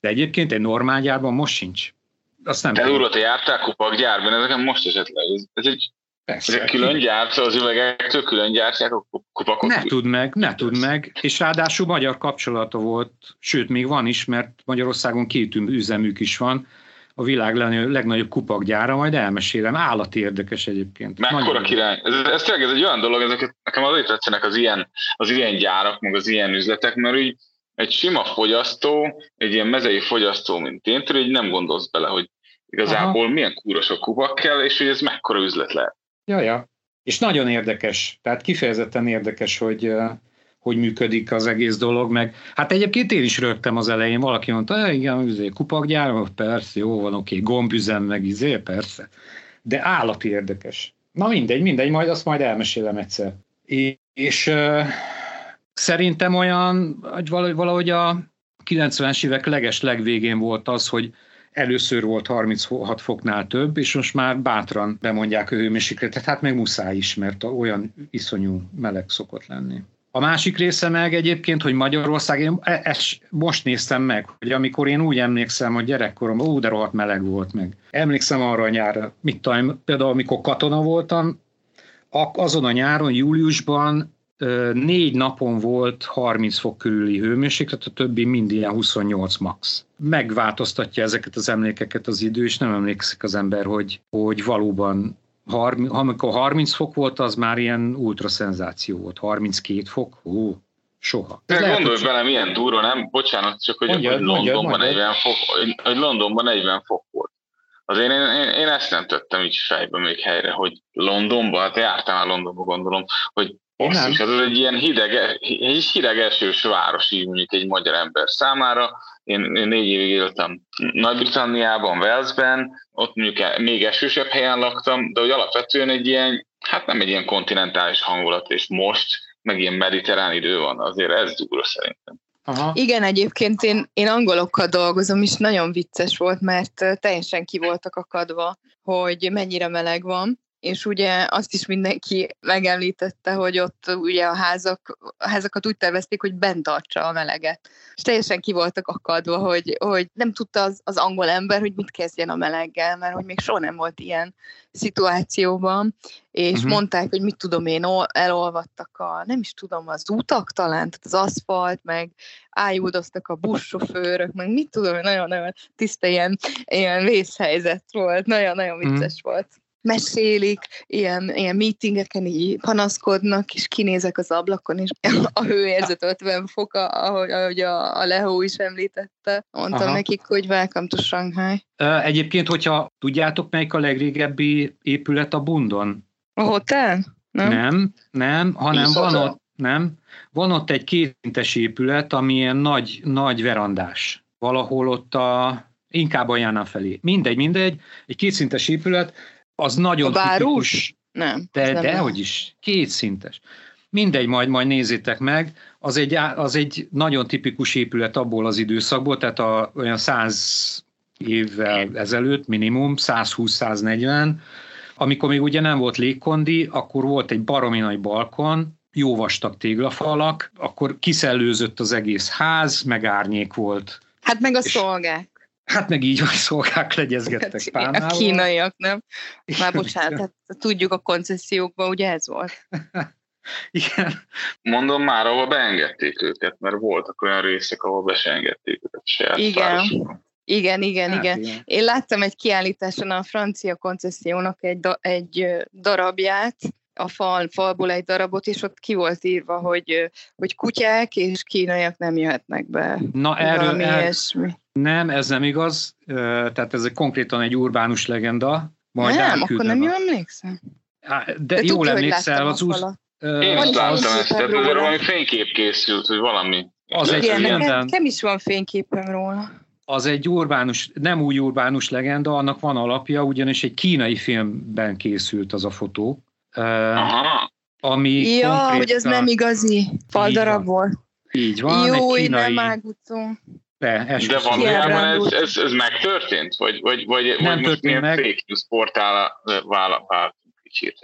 de egyébként egy normál gyárban most sincs. Azt nem Te úrva, te jártál kupakgyárban, ezeken most esetleg. Ez, ez egy Persze. Ezek külön gyárt, az üvegektől külön gyártják a kupakot? Ne tud meg, ne tud meg, és ráadásul magyar kapcsolata volt, sőt, még van is, mert Magyarországon két üzemük is van, a világ legnagyobb kupakgyára, majd elmesélem. Állati érdekes egyébként. Mekkora király. Ez, ez tényleg ez egy olyan dolog, ezeket, nekem azért tetszenek az ilyen, az ilyen gyárak, meg az ilyen üzletek, mert úgy egy sima fogyasztó, egy ilyen mezei fogyasztó, mint én, így nem gondolsz bele, hogy igazából Aha. milyen kúrosok kupak kell, és hogy ez mekkora üzlet lehet. Ja, ja. És nagyon érdekes, tehát kifejezetten érdekes, hogy hogy működik az egész dolog, meg hát egyébként én is rögtem az elején, valaki mondta, igen, izé, kupakgyár, persze, jó van, oké, gombüzem, meg izé, persze. De állati érdekes. Na mindegy, mindegy, majd azt majd elmesélem egyszer. És, és szerintem olyan, hogy valahogy a 90-es évek leges legvégén volt az, hogy először volt 36 foknál több, és most már bátran bemondják a hőmérsékletet, hát meg muszáj is, mert olyan iszonyú meleg szokott lenni. A másik része meg egyébként, hogy Magyarország, én ezt most néztem meg, hogy amikor én úgy emlékszem, hogy gyerekkoromban, ó, de rohadt meleg volt meg. Emlékszem arra a nyárra, mit tudom, például amikor katona voltam, azon a nyáron, júliusban négy napon volt 30 fok körüli hőmérséklet, a többi mind ilyen 28 max. Megváltoztatja ezeket az emlékeket az idő, és nem emlékszik az ember, hogy, hogy valóban amikor 30 fok volt, az már ilyen ultra szenzáció volt. 32 fok, ó, soha. De lehet, gondolj bele, milyen durva, nem? Bocsánat, csak hogy, mondjad, hogy Londonban, mondjad, 40 fok, hogy Londonban 40 fok volt. Azért én, én, én ezt nem tettem így fejbe még helyre, hogy Londonban, hát jártam már Londonba gondolom, hogy Basszus, ez egy ilyen hideg, egy hideg esős város, így mondjuk egy magyar ember számára. Én, én négy évig éltem Nagy-Britanniában, Walesben, ott mondjuk még esősebb helyen laktam, de hogy alapvetően egy ilyen, hát nem egy ilyen kontinentális hangulat, és most meg ilyen mediterrán idő van, azért ez durva szerintem. Aha. Igen, egyébként én, én angolokkal dolgozom, és nagyon vicces volt, mert teljesen ki voltak akadva, hogy mennyire meleg van, és ugye azt is mindenki megemlítette, hogy ott ugye a, házak, a házakat úgy tervezték, hogy bent tartsa a meleget. És teljesen ki voltak akadva, hogy, hogy nem tudta az, az angol ember, hogy mit kezdjen a meleggel, mert hogy még soha nem volt ilyen szituációban, és uh-huh. mondták, hogy mit tudom én, elolvadtak a, nem is tudom, az utak talán, tehát az aszfalt, meg ájúdoztak a buszsofőrök, meg mit tudom, nagyon-nagyon tiszta ilyen, ilyen vészhelyzet volt, nagyon-nagyon vicces uh-huh. volt mesélik, ilyen, ilyen meetingeken így panaszkodnak, és kinézek az ablakon, és (laughs) a hőérzet 50 foka, ahogy, ahogy a, a Lehó is említette. Mondtam Aha. nekik, hogy welcome to Shanghai. Egyébként, hogyha tudjátok, melyik a legrégebbi épület a Bundon? A hotel? Nem, nem, nem hanem van ott, nem, van ott egy kétszintes épület, ami ilyen nagy, nagy verandás. Valahol ott a, inkább a felé. Mindegy, mindegy, egy kétszintes épület, az nagyon a várus? Tipikus, nem. De, nem dehogy is, kétszintes. Mindegy, majd, majd nézzétek meg. Az egy, az egy nagyon tipikus épület abból az időszakból, tehát a, olyan száz évvel ezelőtt minimum, 120-140, amikor még ugye nem volt légkondi, akkor volt egy baromi nagy balkon, jó vastag téglafalak, akkor kiszellőzött az egész ház, meg árnyék volt. Hát meg a szolgák. Hát meg így, hogy (laughs) szolgák legyezgettek hát, pálmával. A kínaiak, nem? Már bocsánat, hát tudjuk a koncesziókban, ugye ez volt. (laughs) Igen. Mondom már, ahol beengedték őket, mert voltak olyan részek, ahol be se engedték őket saját Igen. Igen, igen, hát, igen, igen. Én láttam egy kiállításon a francia koncessziónak egy, da, egy darabját, a fal, falból egy darabot, és ott ki volt írva, hogy, hogy kutyák és kínaiak nem jöhetnek be. Na erről, er, nem, ez nem igaz, tehát ez konkrétan egy urbánus legenda. Majd nem, akkor nem jól emlékszem. De, De jól emlékszel, az úr... Én is láttam ezt, tehát azért valami fénykép készült, hogy valami. Az egy Igen, nekem, nekem is van fényképem róla. Az egy urbánus, nem új urbánus legenda, annak van alapja, ugyanis egy kínai filmben készült az a fotó. Aha. Ami ja, hogy ez nem igazi faldarab volt. Így van, Jó, egy kínai... nem ágúcom. De, De valójában ez, ez, ez megtörtént? Vagy, vagy, vagy, nem vagy most milyen meg. fake news portál váltunk kicsit?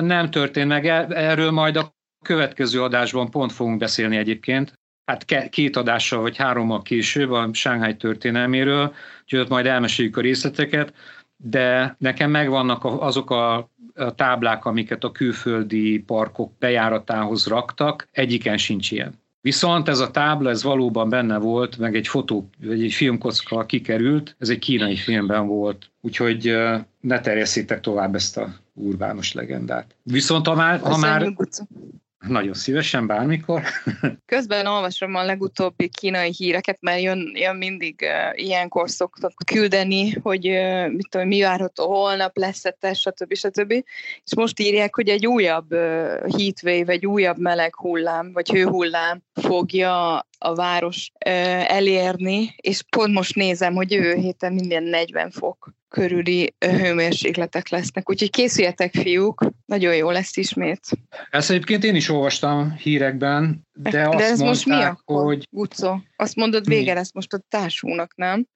Nem történt meg. Erről majd a következő adásban pont fogunk beszélni egyébként. Hát két adással vagy hárommal később a Shanghai történelméről, úgyhogy ott majd elmeséljük a részleteket, de nekem megvannak azok a táblák, amiket a külföldi parkok bejáratához raktak, egyiken sincs ilyen. Viszont ez a tábla, ez valóban benne volt, meg egy fotó, vagy egy filmkocka kikerült, ez egy kínai filmben volt, úgyhogy ne terjesszétek tovább ezt a urbánus legendát. Viszont ha már, ha már nagyon szívesen, bármikor. (laughs) Közben olvasom a legutóbbi kínai híreket, mert jön, jön mindig uh, ilyenkor szoktak küldeni, hogy uh, mit tudom, mi várható holnap, lesz-e test, stb. stb. És most írják, hogy egy újabb uh, heatwave, egy újabb meleg hullám, vagy hőhullám fogja a város elérni, és pont most nézem, hogy jövő héten minden 40 fok körüli hőmérsékletek lesznek. Úgyhogy készüljetek, fiúk, nagyon jó lesz ismét. Ezt egyébként én is olvastam hírekben, de, de azt ez mondták, most mi akkor, hogy... Utco? Azt mondod, vége lesz most a társúnak, nem?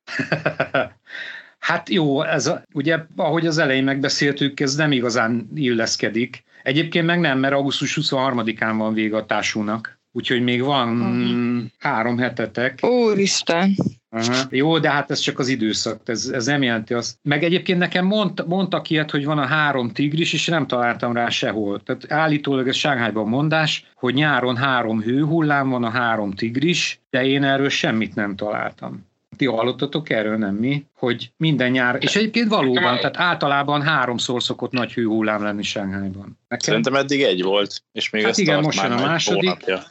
(laughs) hát jó, ez a, ugye, ahogy az elején megbeszéltük, ez nem igazán illeszkedik. Egyébként meg nem, mert augusztus 23-án van vége a társúnak. Úgyhogy még van uh-huh. három hetetek. Úristen! Aha. Jó, de hát ez csak az időszak, ez, ez nem jelenti azt. Meg egyébként nekem mond, mondtak ilyet, hogy van a három tigris, és nem találtam rá sehol. Tehát állítólag ez Sánghájban mondás, hogy nyáron három hőhullám van, a három tigris, de én erről semmit nem találtam. Ti hallottatok erről, nem mi? Hogy minden nyár, és egyébként valóban, tehát általában háromszor szokott nagy hőhullám lenni Sánghájban. Nekem... Szerintem eddig egy volt, és még hát igen, most jön a második. Hónapja.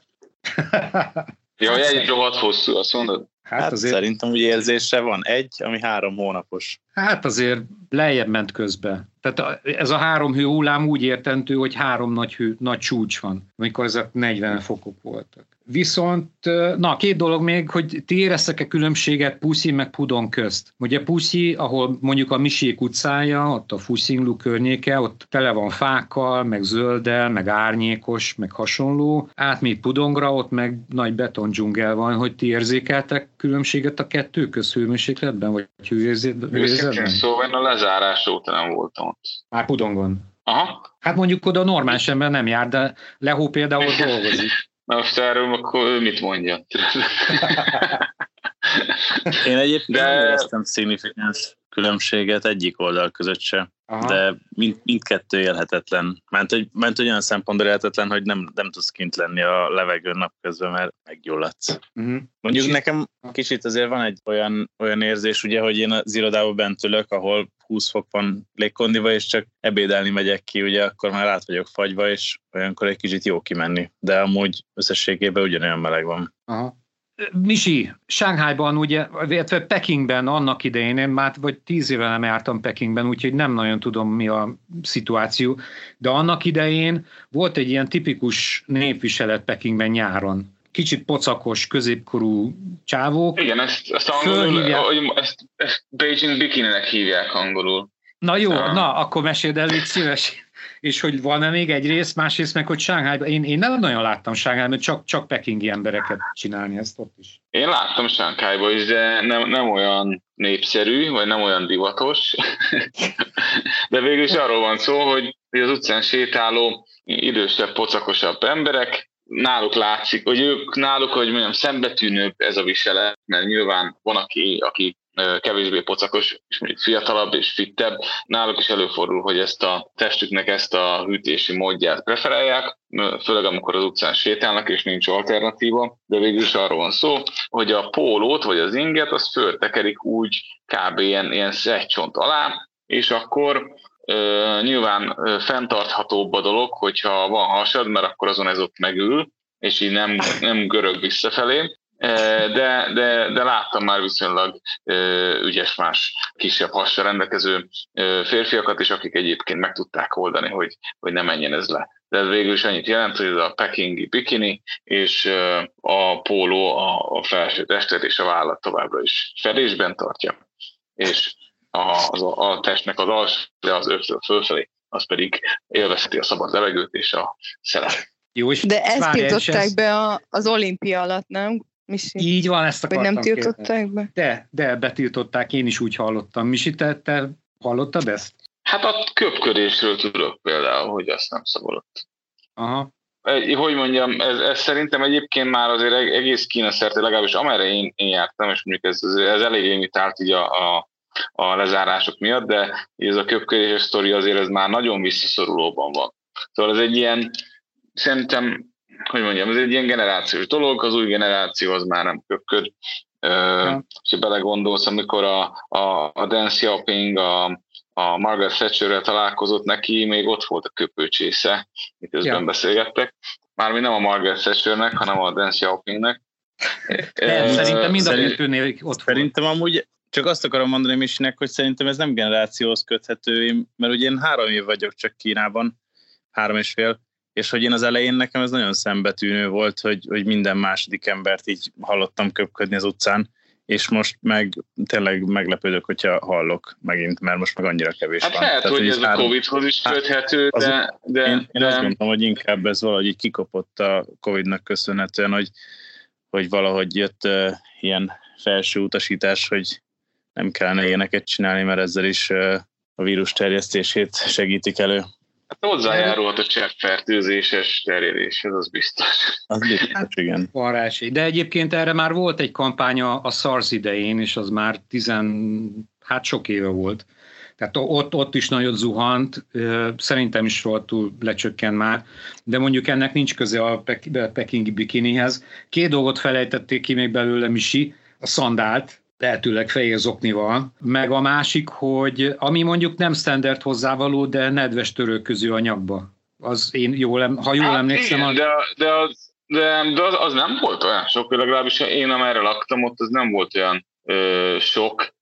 (laughs) Ja, egy rovat hosszú, azt mondod? Hát, hát azért... szerintem úgy érzése van egy, ami három hónapos. Hát azért lejjebb ment közbe. Tehát ez a három hő hullám úgy értentő, hogy három nagy, hő, nagy csúcs van, amikor ezek 40 fokok voltak. Viszont, na, két dolog még, hogy ti éreztek-e különbséget Puszi meg Pudon közt? Ugye Puszi, ahol mondjuk a Misék utcája, ott a Fuszinglu környéke, ott tele van fákkal, meg zöldel, meg árnyékos, meg hasonló. Átmégy Pudongra, ott meg nagy betondzsungel van, hogy ti érzékeltek különbséget a kettő köz hőmérsékletben, vagy hőérzetben? Szóval a lezárás óta nem voltam ott. Már Pudongon. Aha. Hát mondjuk oda normális ember nem jár, de Lehó például (laughs) dolgozik. Na most erről akkor ő mit mondja? Én egyébként de... nem éreztem szignifikáns különbséget egyik oldal között se, Aha. de mind, mindkettő élhetetlen. Ment, hogy, ment hogy olyan szempontból élhetetlen, hogy nem, nem tudsz kint lenni a levegőn napközben, mert meggyulladsz. Uh-huh. Mondjuk kicsit... nekem kicsit azért van egy olyan, olyan érzés, ugye, hogy én az irodában bent ülök, ahol 20 fok van légkondiba, és csak ebédelni megyek ki, ugye akkor már át vagyok fagyva, és olyankor egy kicsit jó kimenni. De amúgy összességében ugyanolyan meleg van. Aha. Misi, Sánghájban, ugye, illetve Pekingben annak idején, én már vagy tíz éve nem jártam Pekingben, úgyhogy nem nagyon tudom, mi a szituáció, de annak idején volt egy ilyen tipikus népviselet Pekingben nyáron. Kicsit pocakos, középkorú csávók. Igen, ezt, ezt angolul, ezt, ezt Beijing bikininek hívják angolul. Na jó, ah. na, akkor meséld el, így szíves és hogy van-e még egy rész, másrészt meg, hogy Sánghájban, én, én nem nagyon láttam Sánghájban, csak, csak pekingi embereket csinálni ezt ott is. Én láttam Sánghájban is, de nem, nem olyan népszerű, vagy nem olyan divatos, (laughs) de végül is arról van szó, hogy az utcán sétáló idősebb, pocakosabb emberek, náluk látszik, hogy ők náluk, hogy mondjam, szembetűnőbb ez a viselet, mert nyilván van, aki, aki kevésbé pocakos, és mondjuk fiatalabb és fittebb, náluk is előfordul, hogy ezt a testüknek ezt a hűtési módját preferálják, főleg amikor az utcán sétálnak, és nincs alternatíva, de végül is arról van szó, hogy a pólót vagy az inget, az föltekerik úgy kb. ilyen, ilyen csont alá, és akkor Uh, nyilván uh, fenntarthatóbb a dolog, hogyha van hasad, mert akkor azon ez ott megül, és így nem, nem görög visszafelé, de, de, de láttam már viszonylag ügyes más kisebb hassal rendelkező férfiakat is, akik egyébként meg tudták oldani, hogy, hogy ne menjen ez le. De ez végül is annyit jelent, hogy ez a pekingi bikini és a póló a, felső testet és a vállat továbbra is fedésben tartja, és a, az, a, a testnek az alsó, de az ötről fölfelé, az pedig élvezheti a szabad levegőt és a szelet. Jó, és De ezt tiltották ez... be a, az olimpia alatt, nem? Misi? Így van, ezt akartam Vagy nem tiltották be? De, de betiltották, én is úgy hallottam. Misi, te, te hallottad ezt? Hát a köpködésről tudok például, hogy azt nem szabadott. Aha. Hogy mondjam, ez, ez szerintem egyébként már azért egész Kína szerte, legalábbis amerre én, én jártam, és mondjuk ez, ez elég limitált így a, a, a lezárások miatt, de ez a köpködéses sztori azért ez már nagyon visszaszorulóban van. Szóval ez egy ilyen, szerintem hogy mondjam, ez egy ilyen generációs dolog, az új generáció az már nem köpköd. Ja. Ha belegondolsz, amikor a, a, a Dan Xiaoping a, a Margaret thatcher találkozott neki, még ott volt a köpőcsésze, miközben ja. beszélgettek. Mármint nem a Margaret Thatchernek, hanem a Dan Xiaopingnek. Nem, szerintem mind a kettőnél ott volt. Szerintem amúgy csak azt akarom mondani Misinek, hogy szerintem ez nem generációhoz köthető, mert ugye én három év vagyok csak Kínában, három és fél, és hogy én az elején nekem ez nagyon szembetűnő volt, hogy, hogy minden második embert így hallottam köpködni az utcán, és most meg tényleg meglepődök, hogyha hallok megint, mert most meg annyira kevés hát van. Lehet, Tehát, hogy ez három... a Covid-hoz is hát, köthető, az, de... de, én, én de... azt gondolom, hogy inkább ez valahogy így kikopott a Covid-nak köszönhetően, hogy, hogy valahogy jött uh, ilyen felső utasítás, hogy nem kellene ilyeneket csinálni, mert ezzel is uh, a vírus terjesztését segítik elő. Hát hozzájárulhat a cseppfertőzéses terjedéshez, az biztos. Az biztos, hát, igen. Varázsi. De egyébként erre már volt egy kampánya a SARS idején, és az már tizen, hát sok éve volt. Tehát ott, ott is nagyon zuhant, szerintem is rohadtul lecsökken már, de mondjuk ennek nincs köze a pekingi bikinihez. Két dolgot felejtették ki még belőle Misi, a szandált, lehetőleg fehér zoknival, meg a másik, hogy ami mondjuk nem standard hozzávaló, de nedves törőköző anyagba. Az én jól, ha jól hát emlékszem... Igen, az... de, de, az, de, de az, az, nem volt olyan sok, legalábbis én amerre laktam, ott az nem volt olyan ö, sok,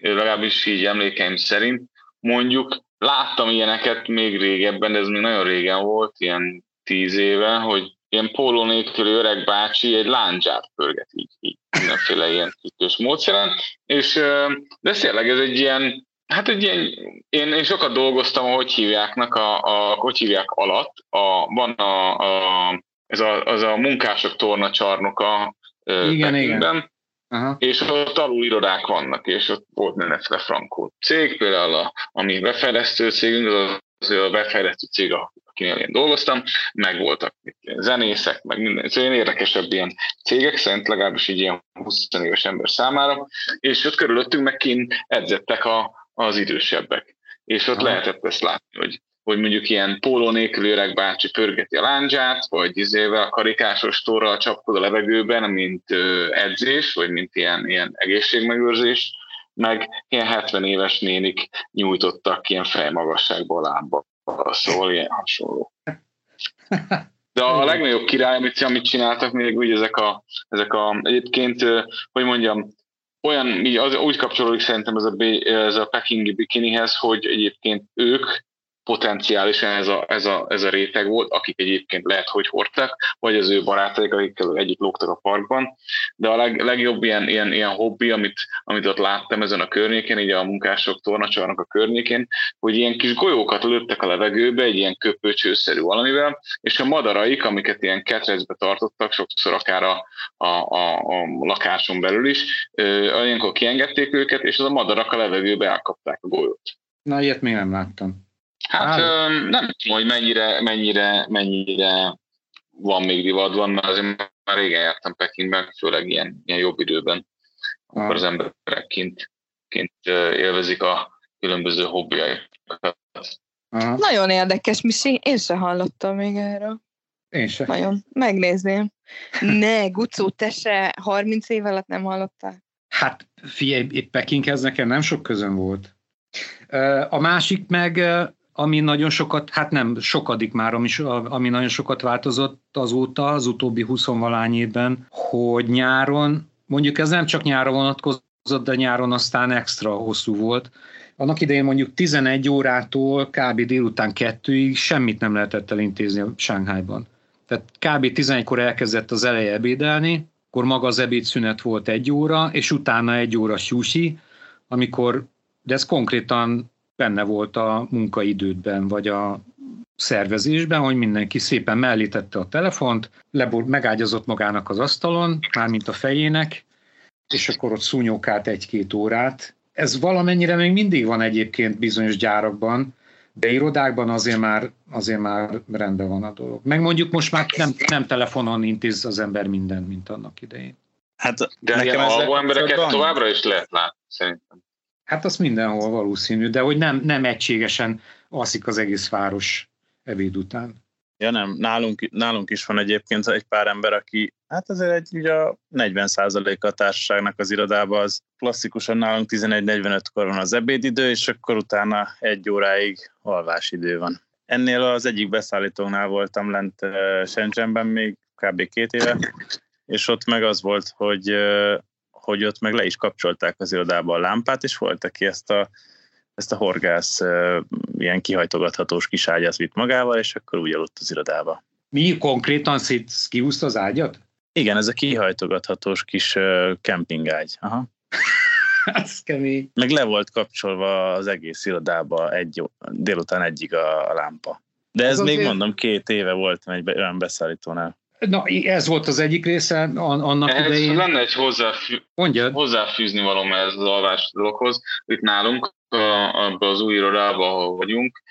legalábbis így emlékeim szerint. Mondjuk láttam ilyeneket még régebben, de ez még nagyon régen volt, ilyen tíz éve, hogy ilyen póló nélküli öreg bácsi egy láncsát pörget így, így mindenféle ilyen tütős módszeren, és de tényleg ez egy ilyen, hát egy ilyen, én, én sokat dolgoztam, hogy hívjáknak, a, a, hogy hívják alatt, a, van a, a, ez a, az a munkások torna csarnoka igen, igen. Aha. és ott alul irodák vannak, és ott volt mindenféle frankó cég, például a, ami befejlesztő cégünk, az a befejlesztő cég, akinél én dolgoztam, meg voltak zenészek, meg minden, szóval ilyen érdekesebb ilyen cégek, szerint legalábbis így ilyen 20 éves ember számára, és ott körülöttünk meg kint edzettek a, az idősebbek. És ott Aha. lehetett ezt látni, hogy hogy mondjuk ilyen póló nélkül öreg bácsi pörgeti a láncsát, vagy izével a karikásos torral csapkod a levegőben, mint edzés, vagy mint ilyen, ilyen egészségmegőrzés, meg ilyen 70 éves nénik nyújtottak ilyen fejmagasságból lábba, szóval ilyen hasonló. De a legnagyobb király, amit, amit csináltak még úgy ezek a, ezek a egyébként, hogy mondjam, olyan, az, úgy kapcsolódik szerintem ez a, ez a pekingi bikinihez, hogy egyébként ők potenciálisan ez a, ez, a, ez a réteg volt, akik egyébként lehet, hogy hordtak, vagy az ő barátaik, akikkel együtt lógtak a parkban. De a leg, legjobb ilyen, ilyen, ilyen hobbi, amit, amit ott láttam ezen a környéken, így a munkások tornacsarnak a környékén, hogy ilyen kis golyókat lőttek a levegőbe, egy ilyen köpőcsőszerű valamivel, és a madaraik, amiket ilyen ketrecbe tartottak, sokszor akár a, a, a, a lakáson belül is, olyankor kiengedték őket, és az a madarak a levegőbe elkapták a golyót. Na, ilyet még nem láttam. Hát ö, nem tudom, hogy mennyire, mennyire, mennyire van még divatban, mert azért már régen jártam Pekingben, főleg ilyen, ilyen jobb időben, akkor az emberek kint, kint élvezik a különböző hobbiaikat. Nagyon érdekes, Misi, én se hallottam még erről. Én se. Nagyon. Megnézném. Ne, Gucó, te se 30 év alatt nem hallottál? Hát figyelj, Pekinghez nekem nem sok közön volt. A másik meg ami nagyon sokat, hát nem sokadik már, ami, ami nagyon sokat változott azóta, az utóbbi 20 valány évben, hogy nyáron, mondjuk ez nem csak nyára vonatkozott, de nyáron aztán extra hosszú volt. Annak idején mondjuk 11 órától kb. délután kettőig semmit nem lehetett elintézni a Sánghájban. Tehát kb. 11-kor elkezdett az eleje ebédelni, akkor maga az ebédszünet volt egy óra, és utána egy óra sushi, amikor, de ez konkrétan benne volt a munkaidődben, vagy a szervezésben, hogy mindenki szépen mellítette a telefont, lebor, megágyazott magának az asztalon, mármint a fejének, és akkor ott szúnyókált egy-két órát. Ez valamennyire még mindig van egyébként bizonyos gyárakban, de irodákban azért már, azért már rendben van a dolog. Meg mondjuk most már nem, nem telefonon intéz az ember minden, mint annak idején. Hát, de nekem ilyen alvó embereket továbbra is lehet látni, szerintem. Hát az mindenhol valószínű, de hogy nem, nem egységesen alszik az egész város ebéd után. Ja nem, nálunk, nálunk is van egyébként egy pár ember, aki, hát azért egy, ugye a 40% a társaságnak az irodában az klasszikusan nálunk 11-45-kor van az ebédidő, és akkor utána egy óráig alvásidő van. Ennél az egyik beszállítónál voltam lent Shenzhenben még kb. két éve, és ott meg az volt, hogy hogy ott meg le is kapcsolták az irodába a lámpát, és volt, aki ezt a, ezt a horgász ilyen kihajtogathatós kis ágyat vitt magával, és akkor úgy aludt az irodába. Mi konkrétan szét kihúzta az ágyat? Igen, ez a kihajtogathatós kis kempingágy. Aha. (laughs) Ez kemény. Meg le volt kapcsolva az egész irodába egy, délután egyig a, a lámpa. De ez, ez még azért... mondom, két éve voltam egy olyan beszállítónál. Na, ez volt az egyik része annak ez idején. Lenne egy hozzáfű, hozzáfűzni való ez az alvás dologhoz. Itt nálunk, abban az új irodában, ahol vagyunk,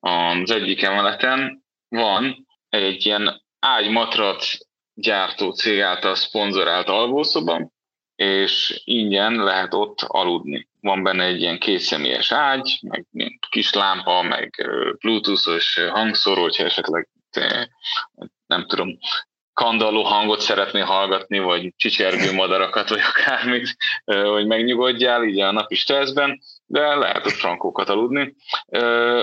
az egyik emeleten van egy ilyen ágymatrac gyártó cég által szponzorált alvószoba, és ingyen lehet ott aludni. Van benne egy ilyen kétszemélyes ágy, meg kis lámpa, meg bluetoothos hangszóró, hogyha esetleg nem tudom, kandalló hangot szeretné hallgatni, vagy csicsergő madarakat, vagy akármit, hogy megnyugodjál így a napi stresszben, de lehet ott frankókat aludni.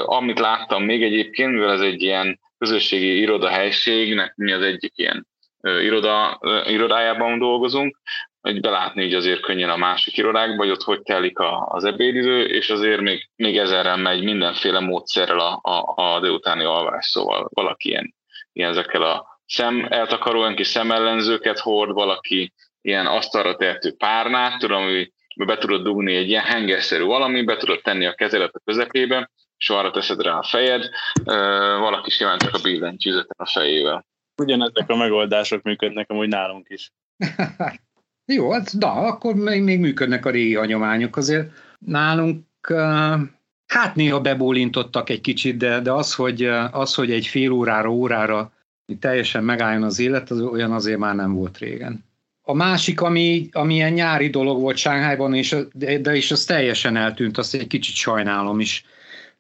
Amit láttam még egyébként, mivel ez egy ilyen közösségi irodahelység, mi az egyik ilyen iroda, irodájában dolgozunk, hogy belátni így azért könnyen a másik irodákba, hogy ott hogy telik az ebédidő, és azért még, még ezerrel megy mindenféle módszerrel a, a, a délutáni alvás, szóval valaki ilyen, ilyen ezekkel a szem eltakaró, olyan kis szemellenzőket hord, valaki ilyen asztalra tehető párnát, tudom, hogy be tudod dugni egy ilyen hengerszerű valami, be tudod tenni a kezelet a közepébe, és arra teszed rá a fejed, valaki simán csak a billentyűzeten a fejével. Ugyanezek a megoldások működnek amúgy nálunk is. (laughs) Jó, hát da, akkor még, még működnek a régi hagyományok azért. Nálunk Hát néha bebólintottak egy kicsit, de, de az, hogy, az, hogy egy fél órára, órára teljesen megálljon az élet, az olyan azért már nem volt régen. A másik, ami, ami ilyen nyári dolog volt Sánghájban, és, de, de is az teljesen eltűnt, azt egy kicsit sajnálom is,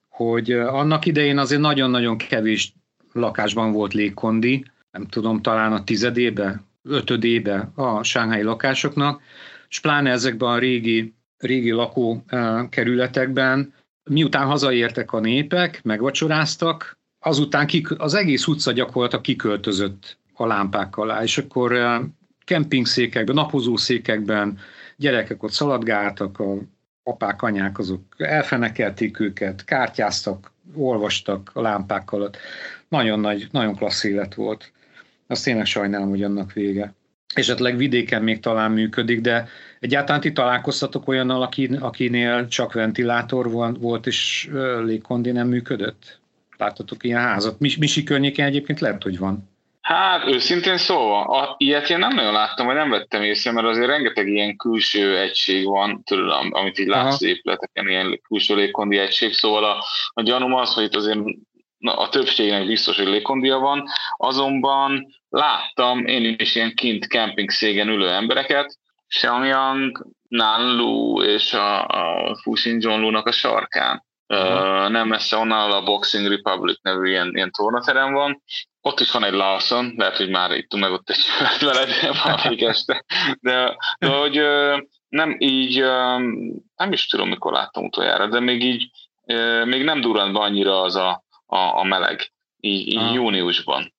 hogy annak idején azért nagyon-nagyon kevés lakásban volt légkondi, nem tudom, talán a tizedébe, ötödébe a sánghái lakásoknak, és pláne ezekben a régi, régi lakókerületekben, miután hazaértek a népek, megvacsoráztak, azután kik, az egész utca gyakorlatilag kiköltözött a lámpák alá, és akkor kempingszékekben, napozószékekben gyerekek ott szaladgáltak, a apák, anyák azok elfenekelték őket, kártyáztak, olvastak a lámpák alatt. Nagyon nagy, nagyon klassz élet volt. Azt tényleg sajnálom, hogy annak vége. Esetleg vidéken még talán működik, de egyáltalán ti találkoztatok olyannal, akinél csak ventilátor volt, és légkondi nem működött? Láttatok ilyen házat? Misi környéken egyébként lehet, hogy van. Hát őszintén szóval, a, ilyet én nem nagyon láttam, vagy nem vettem észre, mert azért rengeteg ilyen külső egység van, tudom, amit így látsz épületeken, ilyen külső légkondi egység, szóval a, a gyanúm az, hogy itt azért na, a többségnek biztos, hogy légkondia van, azonban láttam én is ilyen kint camping szégen ülő embereket, Xiaoyang, Nanlu és a, a Fuxin Zhonglu-nak a sarkán. Uh, nem messze onnan a Boxing Republic nevű ilyen, ilyen tornaterem van, ott is van egy Lawson, lehet, hogy már ittunk meg ott egy (laughs) veled valamelyik este, de, de hogy nem így, nem is tudom, mikor láttam utoljára, de még így, még nem durant be annyira az a, a, a meleg, így, így júniusban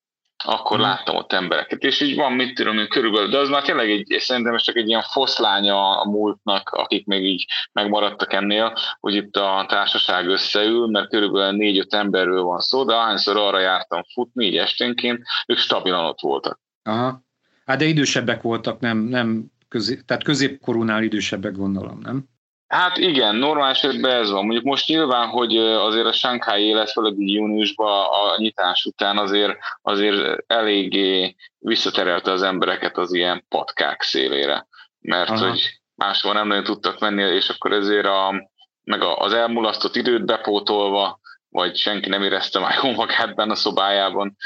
akkor hmm. láttam ott embereket, és így van, mit tudom én, körülbelül, de az már tényleg egy, szerintem ez csak egy ilyen foszlánya a múltnak, akik még így megmaradtak ennél, hogy itt a társaság összeül, mert körülbelül négy-öt emberről van szó, de ahányszor arra jártam futni, így esténként, ők stabilan ott voltak. Aha. Hát de idősebbek voltak, nem, nem közé, tehát középkorúnál idősebbek gondolom, nem? Hát igen, normál esetben ez van. Mondjuk most nyilván, hogy azért a Shanghai élet, főleg júniusban a nyitás után azért, azért eléggé visszaterelte az embereket az ilyen patkák szélére. Mert Aha. hogy máshol nem nagyon tudtak menni, és akkor ezért a, meg az elmulasztott időt bepótolva, vagy senki nem érezte már jó magát benne a szobájában,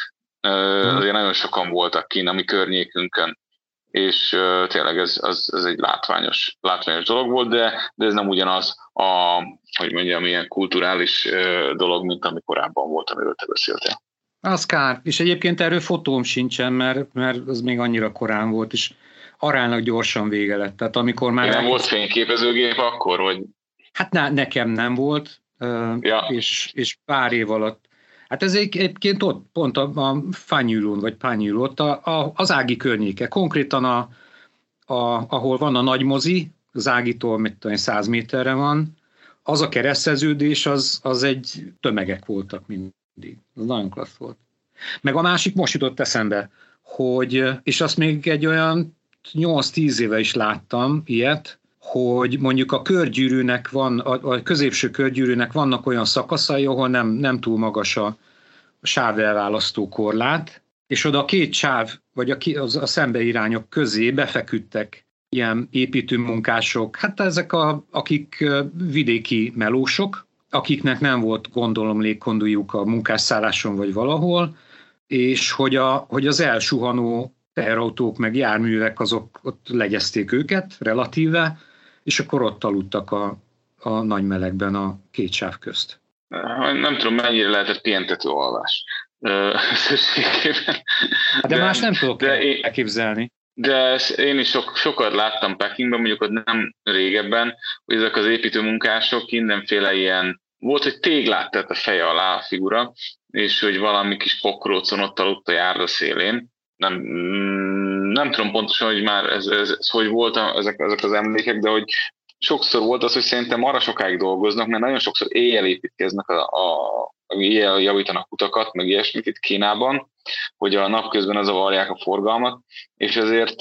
azért nagyon sokan voltak kín a mi környékünkön és uh, tényleg ez, az, ez egy látványos, látványos dolog volt, de, de ez nem ugyanaz a, hogy mondjam, ilyen kulturális uh, dolog, mint ami korábban volt, amiről te beszéltél. Az kár, és egyébként erről fotóm sincsen, mert, mert az még annyira korán volt, és arának gyorsan vége lett. Tehát amikor már... Nem volt fényképezőgép akkor, vagy? Hát ne, nekem nem volt, ja. és, és pár év alatt Hát ez egyébként ott, pont a, a Fányülón, vagy Pányül, ott a, a, az Ági környéke, konkrétan a, a, ahol van a nagy mozi, az Ágitól mit tudom, 100 méterre van, az a kereszteződés, az, az egy tömegek voltak mindig. Az nagyon klassz volt. Meg a másik most jutott eszembe, hogy, és azt még egy olyan 8-10 éve is láttam ilyet, hogy mondjuk a körgyűrűnek van, a, középső körgyűrűnek vannak olyan szakaszai, ahol nem, nem túl magas a, a sávelválasztó korlát, és oda a két sáv, vagy a, az, a szembeirányok közé befeküdtek ilyen építőmunkások, hát ezek a, akik vidéki melósok, akiknek nem volt gondolom légkondújuk a munkásszálláson vagy valahol, és hogy, a, hogy az elsuhanó teherautók meg járművek azok ott legyezték őket relatíve, és akkor ott aludtak a, a nagy melegben a két sáv közt. Nem tudom, mennyire lehetett pihentető alvás. De, de más nem tudok de elképzelni. De én is sok, sokat láttam Pekingben, mondjuk ott nem régebben, hogy ezek az építőmunkások mindenféle ilyen, volt, hogy téglát tett a feje alá a figura, és hogy valami kis pokrócon ott aludt a járda szélén. Nem, nem tudom pontosan, hogy már ez, ez, ez hogy volt ezek, ezek az emlékek, de hogy sokszor volt az, hogy szerintem arra sokáig dolgoznak, mert nagyon sokszor éjjel építkeznek, a, a, éjjel javítanak utakat, meg ilyesmit itt Kínában, hogy a napközben az avarják a forgalmat, és ezért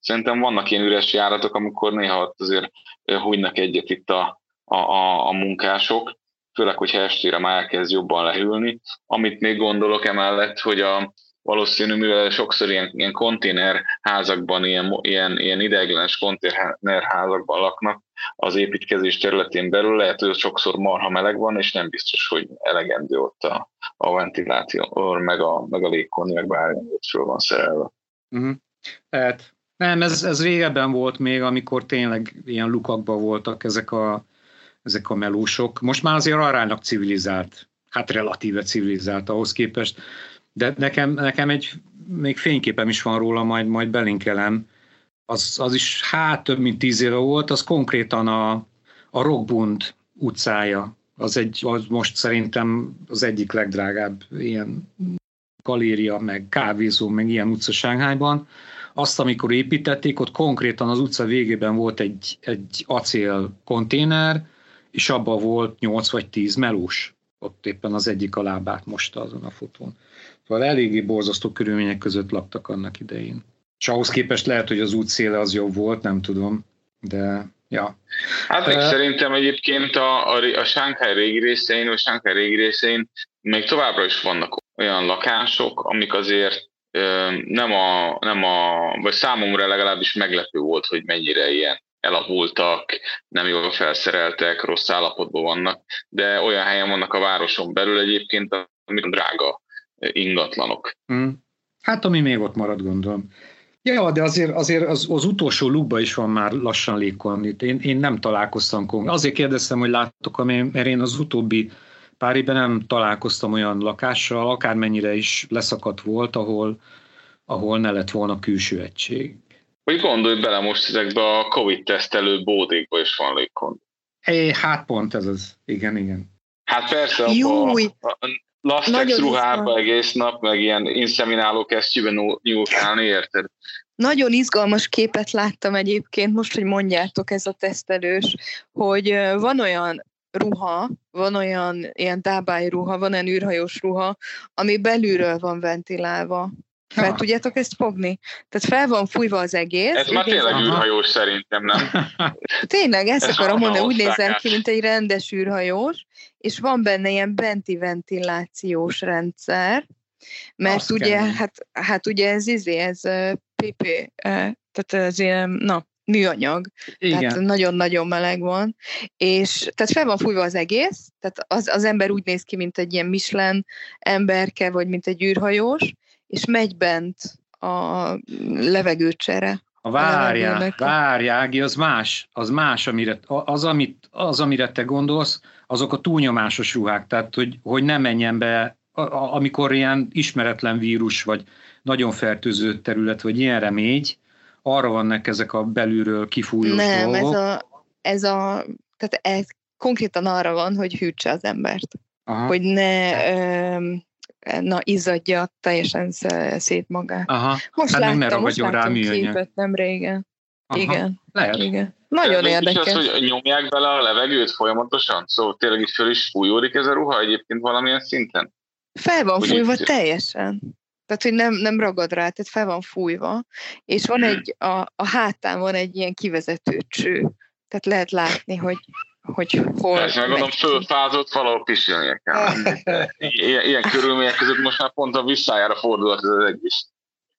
szerintem vannak ilyen üres járatok, amikor néha azért hújnak egyet itt a, a, a, a munkások, főleg, hogyha estére már elkezd jobban lehűlni. Amit még gondolok emellett, hogy a, valószínű, mivel sokszor ilyen, ilyen konténerházakban, ilyen, ilyen, ilyen ideiglenes konténerházakban laknak az építkezés területén belül, lehet, hogy sokszor marha meleg van, és nem biztos, hogy elegendő ott a, a ventiláció, meg a, meg a légkonni, meg bármi, föl van szerelve. Uh-huh. Tehát nem, ez, ez régebben volt még, amikor tényleg ilyen lukakban voltak ezek a, ezek a melósok. Most már azért aránylag civilizált, hát relatíve civilizált ahhoz képest, de nekem, nekem egy még fényképem is van róla, majd, majd belinkelem. Az, az is hát több mint tíz éve volt, az konkrétan a, a Rockbund utcája. Az, egy, az most szerintem az egyik legdrágább ilyen galéria, meg kávézó, meg ilyen utca Sánghájban azt, amikor építették, ott konkrétan az utca végében volt egy, egy acél konténer, és abban volt 8 vagy 10 melós. Ott éppen az egyik a lábát most azon a fotón. Szóval eléggé borzasztó körülmények között laktak annak idején. És ahhoz képest lehet, hogy az útszéle az jobb volt, nem tudom, de ja. Hát még uh, szerintem egyébként a, a, a Shanghai régi részein, vagy Shanghai régi részein még továbbra is vannak olyan lakások, amik azért nem a, nem a, vagy számomra legalábbis meglepő volt, hogy mennyire ilyen elavultak, nem jól felszereltek, rossz állapotban vannak, de olyan helyen vannak a városon belül egyébként, amik drága ingatlanok. Hmm. Hát ami még ott marad, gondolom. Ja, de azért, azért az, az utolsó lukban is van már lassan légkon. Én, én nem találkoztam konkrétan. Azért kérdeztem, hogy láttok, mert én az utóbbi pár évben nem találkoztam olyan lakással, akármennyire is leszakadt volt, ahol, ahol ne lett volna külső egység. Hogy gondolj bele most ezekbe a Covid-tesztelő bódékba is van légkon. É, hát pont ez az. Igen, igen. Hát persze, a, a lastex ruhába egész nap, meg ilyen inszemináló kesztyűben nyúlkálni, érted? Nagyon izgalmas képet láttam egyébként, most, hogy mondjátok ez a tesztelős, hogy van olyan ruha, van olyan ilyen dábály ruha, van olyan űrhajós ruha, ami belülről van ventilálva. Fel ha. tudjátok ezt fogni? Tehát fel van fújva az egész. Ez már tényleg aha. űrhajós szerintem, nem? Tényleg, ezt Ez akarom mondani, úgy nézel ki, mint egy rendes űrhajós, és van benne ilyen benti ventilációs rendszer, mert Azt ugye, hát, hát ugye ez izé, ez PP, tehát ez ilyen, na, műanyag, Igen. tehát nagyon-nagyon meleg van, és tehát fel van fújva az egész, tehát az, az ember úgy néz ki, mint egy ilyen Michelin emberke, vagy mint egy űrhajós, és megy bent a levegőcsere. A várjál, várjál, Ági, az más, az más, amire, az, amit, az, amire te gondolsz, azok a túlnyomásos ruhák, tehát hogy, hogy ne menjen be, amikor ilyen ismeretlen vírus, vagy nagyon fertőző terület, vagy ilyenre mégy, arra vannak ezek a belülről kifújós Nem, dolgok. ez a, ez a, tehát ez konkrétan arra van, hogy hűtse az embert. Aha. Hogy ne, ö, na, izzadja teljesen szét magát. Aha. Most hát láttam, most láttam rá képet nem régen. Aha. Igen. Lehet. Igen. Nagyon ez érdekes. Az, hogy nyomják bele a levegőt folyamatosan? Szóval tényleg itt föl is fújódik ez a ruha egyébként valamilyen szinten? Fel van fújva itt... teljesen. Tehát, hogy nem, nem ragad rá, tehát fel van fújva, és van egy, a, a hátán van egy ilyen kivezető cső, tehát lehet látni, hogy hogy hol... Persze, meg gondolom, fölfázott, valahol pisilnie kell. (laughs) Ilyen, ilyen körülmények között most már pont a visszájára fordulhat ez az egész.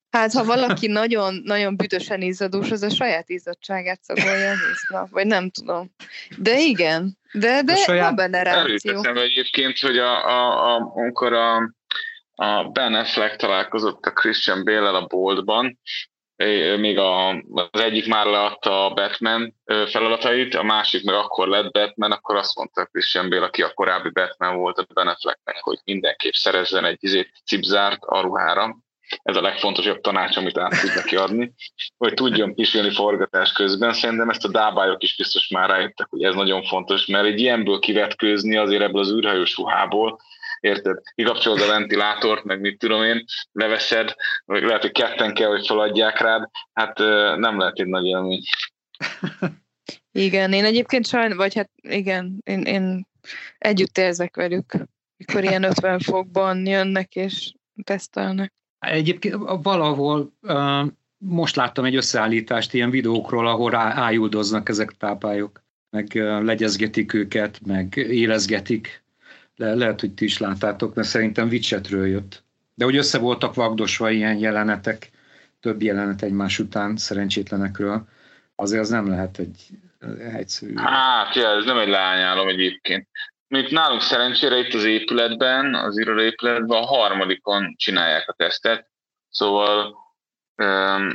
Hát, ha valaki nagyon, nagyon büdösen izzadós, az a saját izzadságát szagolja az nap, vagy nem tudom. De igen, de, de saját... van benne reakció. egyébként, hogy a, a, a, amikor a, a Ben Affleck találkozott a Christian bale a boltban, még a, az egyik már leadta a Batman feladatait, a másik meg akkor lett Batman, akkor azt mondta Christian Bale, aki a korábbi Batman volt a Ben Afflecknek, hogy mindenképp szerezzen egy izét cipzárt a ruhára. Ez a legfontosabb tanács, amit át tud neki adni, hogy tudjon pisilni forgatás közben. Szerintem ezt a dábályok is biztos már rájöttek, hogy ez nagyon fontos, mert egy ilyenből kivetkőzni azért ebből az űrhajós ruhából, érted? Kikapcsolod a ventilátort, meg mit tudom én, leveszed, vagy lehet, hogy ketten kell, hogy feladják rád, hát nem lehet egy nagy élmény. (laughs) Igen, én egyébként sajn, vagy hát igen, én, én együtt érzek velük, mikor ilyen 50 fokban jönnek és tesztelnek. Egyébként valahol most láttam egy összeállítást ilyen videókról, ahol ájuldoznak ezek a tápályok, meg legyezgetik őket, meg élezgetik le, lehet, hogy ti is láttátok, mert szerintem Witchetről jött. De hogy össze voltak vagdosva ilyen jelenetek, több jelenet egymás után szerencsétlenekről, azért az nem lehet egy egyszerű. Hát, ja, ez nem egy lányálom egyébként. Mint nálunk szerencsére itt az épületben, az épületben a harmadikon csinálják a tesztet, szóval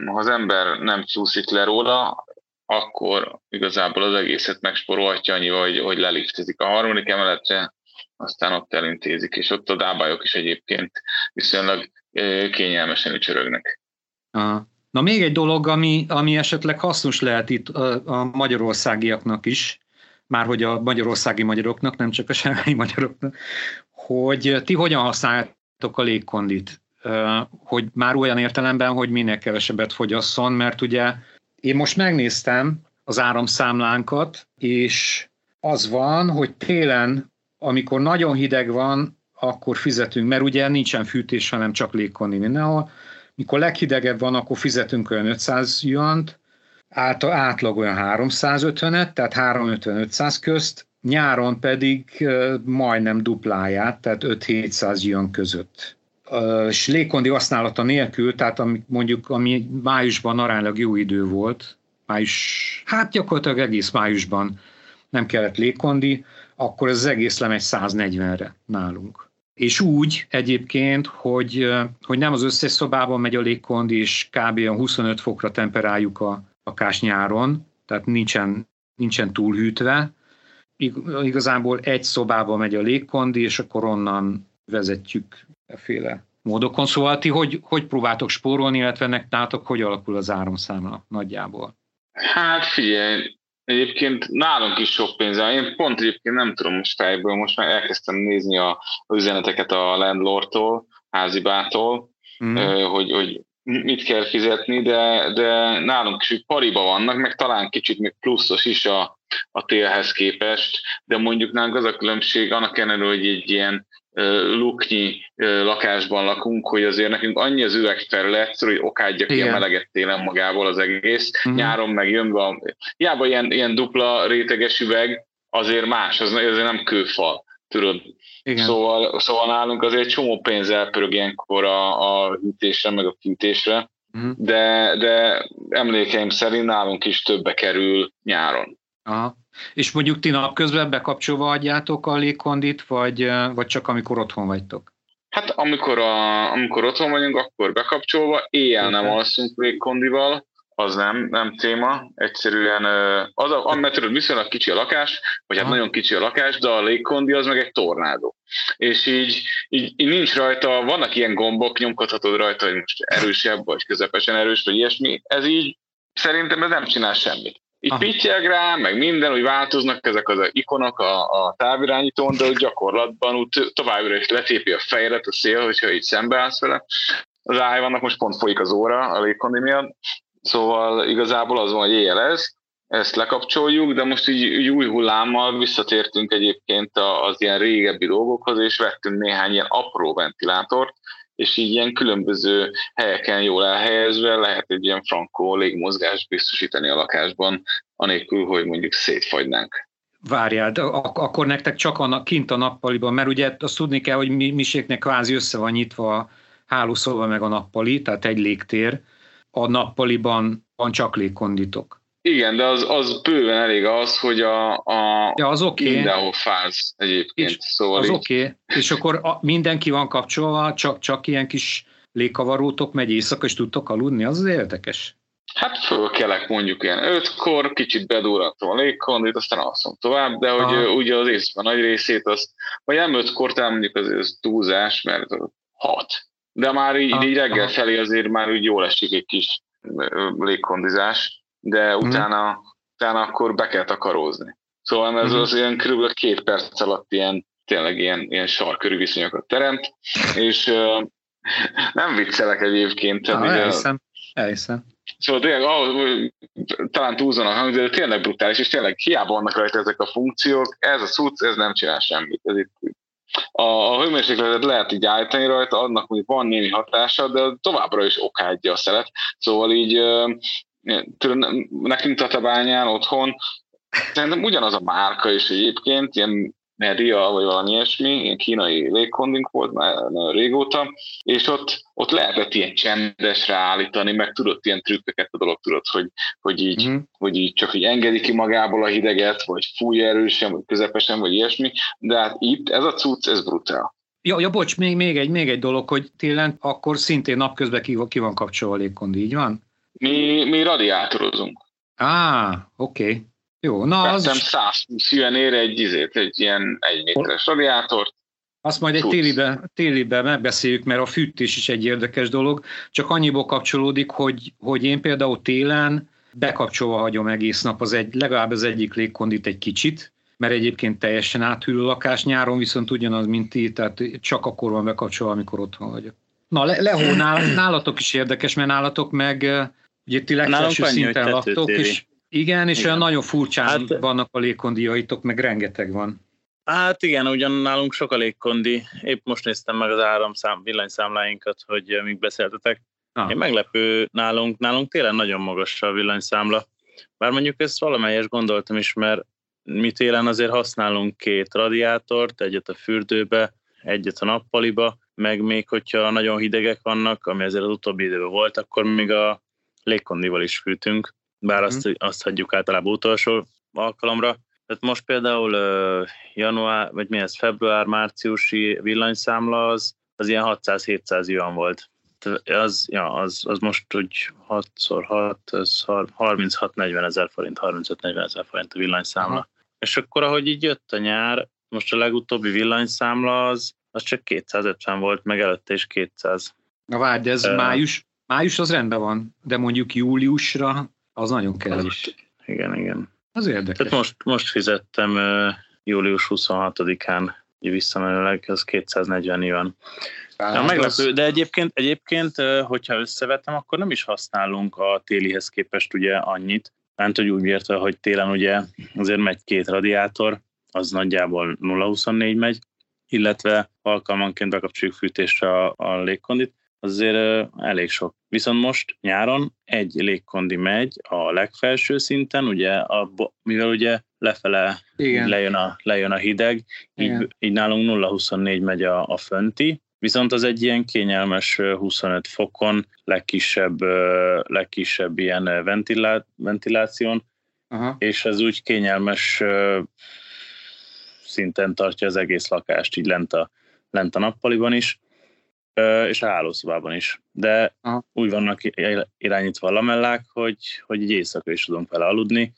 ha az ember nem csúszik le róla, akkor igazából az egészet megsporolhatja annyi, hogy, hogy leliftezik a harmadik emeletre, aztán ott elintézik, és ott a dábályok is egyébként viszonylag kényelmesen ücsörögnek. Aha. Na még egy dolog, ami, ami esetleg hasznos lehet itt a, a magyarországiaknak is, már hogy a magyarországi magyaroknak, nem csak a semmely magyaroknak, hogy ti hogyan használtok a légkondit? Hogy már olyan értelemben, hogy minél kevesebbet fogyasszon, mert ugye én most megnéztem az áramszámlánkat, és az van, hogy télen, amikor nagyon hideg van, akkor fizetünk, mert ugye nincsen fűtés, hanem csak légkondi mindenhol. Mikor leghidegebb van, akkor fizetünk olyan 500 juant, át, átlag olyan 350-et, tehát 350-500 közt, nyáron pedig majdnem dupláját, tehát 5-700 jön között. És légkondi használata nélkül, tehát ami, mondjuk ami májusban aránylag jó idő volt, május, hát gyakorlatilag egész májusban nem kellett légkondi, akkor ez az egész lemegy 140-re nálunk. És úgy egyébként, hogy, hogy nem az összes szobában megy a légkondi, és kb. 25 fokra temperáljuk a, akás nyáron, tehát nincsen, nincsen túlhűtve. Igazából egy szobába megy a légkondi, és akkor onnan vezetjük féle módokon. Szóval ti hogy, hogy próbáltok spórolni, illetve nektátok hogy alakul az áramszámla nagyjából? Hát figyelj, egyébként nálunk is sok pénz Én pont egyébként nem tudom most fejből, most már elkezdtem nézni a, a üzeneteket a landlordtól, házibától, mm. hogy, hogy mit kell fizetni, de, de nálunk is pariba vannak, meg talán kicsit még pluszos is a, a télhez képest, de mondjuk nálunk az a különbség, annak ellenére, hogy egy ilyen luknyi lakásban lakunk, hogy azért nekünk annyi az üvegterület, hogy okádja ki a meleget télen magából az egész, uh-huh. nyáron meg jön be, hiába ilyen, ilyen dupla réteges üveg, azért más, az azért nem kőfal, tudod. Igen. Szóval, szóval nálunk azért csomó pénz elpörög ilyenkor a, a hűtésre, meg a fűtésre, uh-huh. de, de emlékeim szerint nálunk is többe kerül nyáron. Aha. És mondjuk ti napközben bekapcsolva adjátok a légkondit, vagy, vagy csak amikor otthon vagytok? Hát amikor, a, amikor otthon vagyunk, akkor bekapcsolva, éjjel nem alszunk légkondival, az nem, nem téma, egyszerűen az a, mert tudod, viszonylag kicsi a lakás, vagy hát nagyon kicsi a lakás, de a légkondi az meg egy tornádó. És így, így, így nincs rajta, vannak ilyen gombok, nyomkodhatod rajta, hogy most erősebb, vagy közepesen erős, vagy ilyesmi, ez így szerintem ez nem csinál semmit. Így pittyeg rá, meg minden, úgy változnak ezek az ikonok a, a távirányítón, de gyakorlatban úgy továbbra is letépi a fejedet a szél, hogyha így szembeállsz vele. Az vannak most pont folyik az óra a légkondi miatt, Szóval igazából az van, hogy ez, ezt lekapcsoljuk, de most így, így új hullámmal visszatértünk egyébként az ilyen régebbi dolgokhoz, és vettünk néhány ilyen apró ventilátort, és így ilyen különböző helyeken jól elhelyezve lehet egy ilyen frankó légmozgást biztosítani a lakásban, anélkül, hogy mondjuk szétfagynánk. Várjál, ak- akkor nektek csak a, kint a nappaliban, mert ugye azt tudni kell, hogy mi, miséknek kvázi össze van nyitva a hálószoba meg a nappali, tehát egy légtér, a nappaliban van csak légkonditok. Igen, de az, az bőven elég az, hogy a, a ja, az okay. mindenhol fáz egyébként. És szóval az oké, okay. és akkor a, mindenki van kapcsolva, csak, csak ilyen kis légkavarótok megy éjszaka, és tudtok aludni, az az érdekes. Hát fölkelek mondjuk ilyen ötkor, kicsit bedúratom a légkondit, aztán alszom tovább, de hogy Aha. ugye az éjszaka nagy részét, azt, vagy nem ötkor, talán mondjuk az, az túlzás, mert hat de már így, így reggel felé azért már úgy jól esik egy kis légkondizás, de mhm. utána, hmm. utána akkor be kell takarózni. Szóval ez hmm. az ilyen kb. két perc alatt ilyen, tényleg ilyen, ilyen sarkörű viszonyokat teremt, és uh, (laughs) nem viccelek egyébként. Ah, elhiszem, elhiszem. Szóval tényleg, ahol, talán túlzonak hang, de tényleg brutális, és tényleg hiába vannak rajta ezek a funkciók, ez a cucc, ez nem csinál semmit. Ez itt a, a hőmérsékletet lehet így állítani rajta, annak hogy van némi hatása, de továbbra is okádja a szelet. Szóval így nekünk Tatabányán otthon szerintem ugyanaz a márka is egyébként, ilyen Media, vagy valami ilyesmi, ilyen kínai légkondink volt már nagyon régóta, és ott, ott lehetett ilyen csendesre állítani, meg tudott ilyen trükköket a dolog, tudod, hogy, hogy, így, mm. hogy így csak így engedi ki magából a hideget, vagy fúj erősen, vagy közepesen, vagy ilyesmi, de hát itt ez a cucc, ez brutál. Ja, ja bocs, még, még, egy, még egy dolog, hogy télen akkor szintén napközben ki, ki van kapcsolva a légkondi, így van? Mi, mi radiátorozunk. Á, oké. Okay. Jó, na Vettem az... 120 ére egy, izét, egy ilyen egy méteres radiátort. Azt majd egy télibe, télibe megbeszéljük, mert a fűtés is egy érdekes dolog, csak annyiból kapcsolódik, hogy, hogy én például télen bekapcsolva hagyom egész nap az egy, legalább az egyik légkondit egy kicsit, mert egyébként teljesen áthűlő lakás, nyáron viszont ugyanaz, mint ti, tehát csak akkor van bekapcsolva, amikor otthon vagyok. Na, le, Lehó, nálatok is érdekes, mert nálatok meg ugye ti legfelső szinten laktok, és igen, és igen. olyan nagyon furcsán hát, vannak a légkondiaitok, meg rengeteg van. Hát igen, ugyan nálunk sok a légkondi. Épp most néztem meg az áramszám, villanyszámláinkat, hogy még beszéltetek. Ah. Én meglepő nálunk, nálunk télen nagyon magas a villanyszámla. Bár mondjuk ezt valamelyes gondoltam is, mert mi télen azért használunk két radiátort, egyet a fürdőbe, egyet a nappaliba, meg még hogyha nagyon hidegek vannak, ami azért az utóbbi időben volt, akkor még a légkondival is fűtünk, bár mm. azt, azt hagyjuk általában utolsó alkalomra. Tehát most például január, vagy mi ez, február-márciusi villanyszámla az, az ilyen 600-700 yuan volt. Az, ja, az, az most úgy 6x6, ez 36-40 ezer forint, 35-40 ezer forint a villanyszámla. Aha. És akkor, ahogy így jött a nyár, most a legutóbbi villanyszámla az, az csak 250 volt, meg előtte is 200. Na várj, de ez uh, május, május az rendben van, de mondjuk júliusra az nagyon kell is. Igen, igen. Az érdekes. Tehát most, most fizettem július 26-án visszamenőleg, az 240 van. Ja, meglepő, de egyébként, egyébként, hogyha összevetem, akkor nem is használunk a télihez képest ugye annyit, mert hogy úgy értve, hogy télen ugye azért megy két radiátor, az nagyjából 0-24 megy, illetve alkalmanként bekapcsoljuk fűtésre a, a légkondit, azért elég sok. Viszont most nyáron egy légkondi megy a legfelső szinten, ugye, a, mivel ugye lefele Igen. Lejön, a, lejön a hideg, így, így nálunk 0-24 megy a, a fönti, viszont az egy ilyen kényelmes 25 fokon, legkisebb, legkisebb ilyen ventilá, ventiláción, Aha. és ez úgy kényelmes szinten tartja az egész lakást, így lent a, lent a nappaliban is, és a hálószobában is. De Aha. úgy vannak irányítva a lamellák, hogy, hogy így éjszaka is tudunk vele aludni,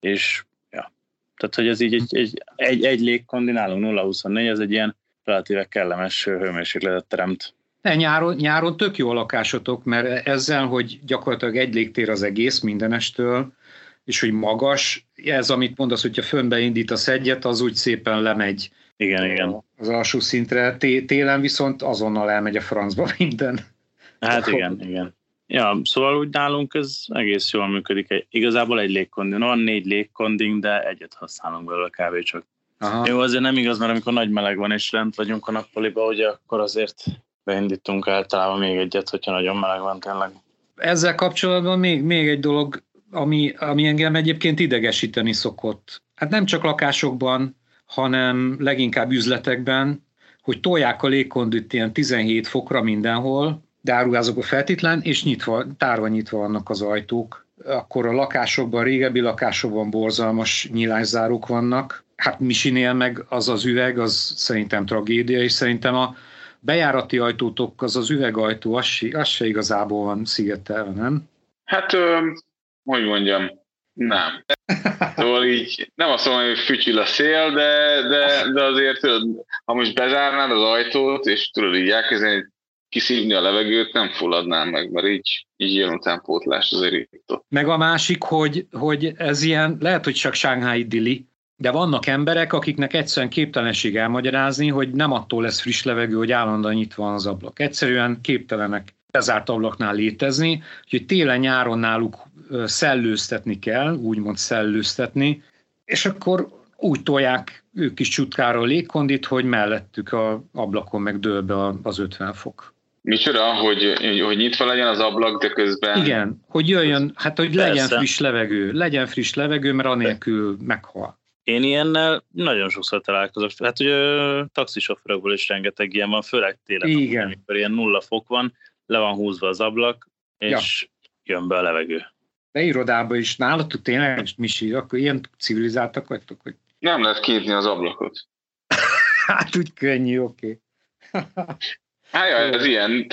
és ja, tehát hogy ez így egy, egy, egy, egy légkondi, nálunk 0-24, ez egy ilyen relatíve kellemes hőmérsékletet teremt. Ne, nyáron, nyáron tök jó a lakásotok, mert ezzel, hogy gyakorlatilag egy légtér az egész mindenestől, és hogy magas, ez, amit mondasz, hogyha fönbe indítasz egyet, az úgy szépen lemegy igen, igen. az alsó szintre. Télen viszont azonnal elmegy a francba (laughs) minden. Hát igen, igen. Ja, szóval úgy nálunk ez egész jól működik. Igazából egy légkonding. Van négy légkonding, de egyet használunk belőle kávé csak. Aha. Jó, azért nem igaz, mert amikor nagy meleg van és lent vagyunk a nappaliba, ugye akkor azért beindítunk általában még egyet, hogyha nagyon meleg van tényleg. Ezzel kapcsolatban még, még egy dolog, ami, ami engem egyébként idegesíteni szokott. Hát nem csak lakásokban, hanem leginkább üzletekben, hogy tolják a légkondit ilyen 17 fokra mindenhol, de áruházakban feltétlen, és nyitva, tárva nyitva vannak az ajtók. Akkor a lakásokban, a régebbi lakásokban borzalmas nyílászárók vannak. Hát Misinél meg az az üveg, az szerintem tragédia, és szerintem a bejárati ajtótok, az az üvegajtó, az se, az se igazából van szigetelve, nem? Hát, hogy mondjam, nem. (laughs) Szóval így nem azt mondom, hogy fütyül a szél, de, de, de azért tudod, ha most bezárnád az ajtót, és tudod így elkezdeni kiszívni a levegőt, nem fulladnám meg, mert így, így jön utánpótlás azért itt. Meg a másik, hogy, hogy ez ilyen, lehet, hogy csak Shanghai dili, de vannak emberek, akiknek egyszerűen képtelenség elmagyarázni, hogy nem attól lesz friss levegő, hogy állandóan nyitva van az ablak. Egyszerűen képtelenek bezárt ablaknál létezni, úgyhogy télen-nyáron náluk szellőztetni kell, úgymond szellőztetni, és akkor úgy tolják ők is csutkára a légkondit, hogy mellettük a ablakon meg dől be az 50 fok. Micsoda, hogy, hogy nyitva legyen az ablak, de közben... Igen, hogy jöjjön, hát hogy Persze. legyen friss levegő, legyen friss levegő, mert anélkül meghal. Én ilyennel nagyon sokszor találkozok. Hát ugye taxisofőrökből is rengeteg ilyen van, főleg télen, Igen. amikor ilyen nulla fok van, le van húzva az ablak, és ja. jön be a levegő. De irodában is nálatok tényleg, Misi, akkor ilyen civilizáltak vagytok, hogy... Nem lehet kinyitni az ablakot. (laughs) hát úgy könnyű, oké. Okay. (laughs) Hát ja, ez ilyen.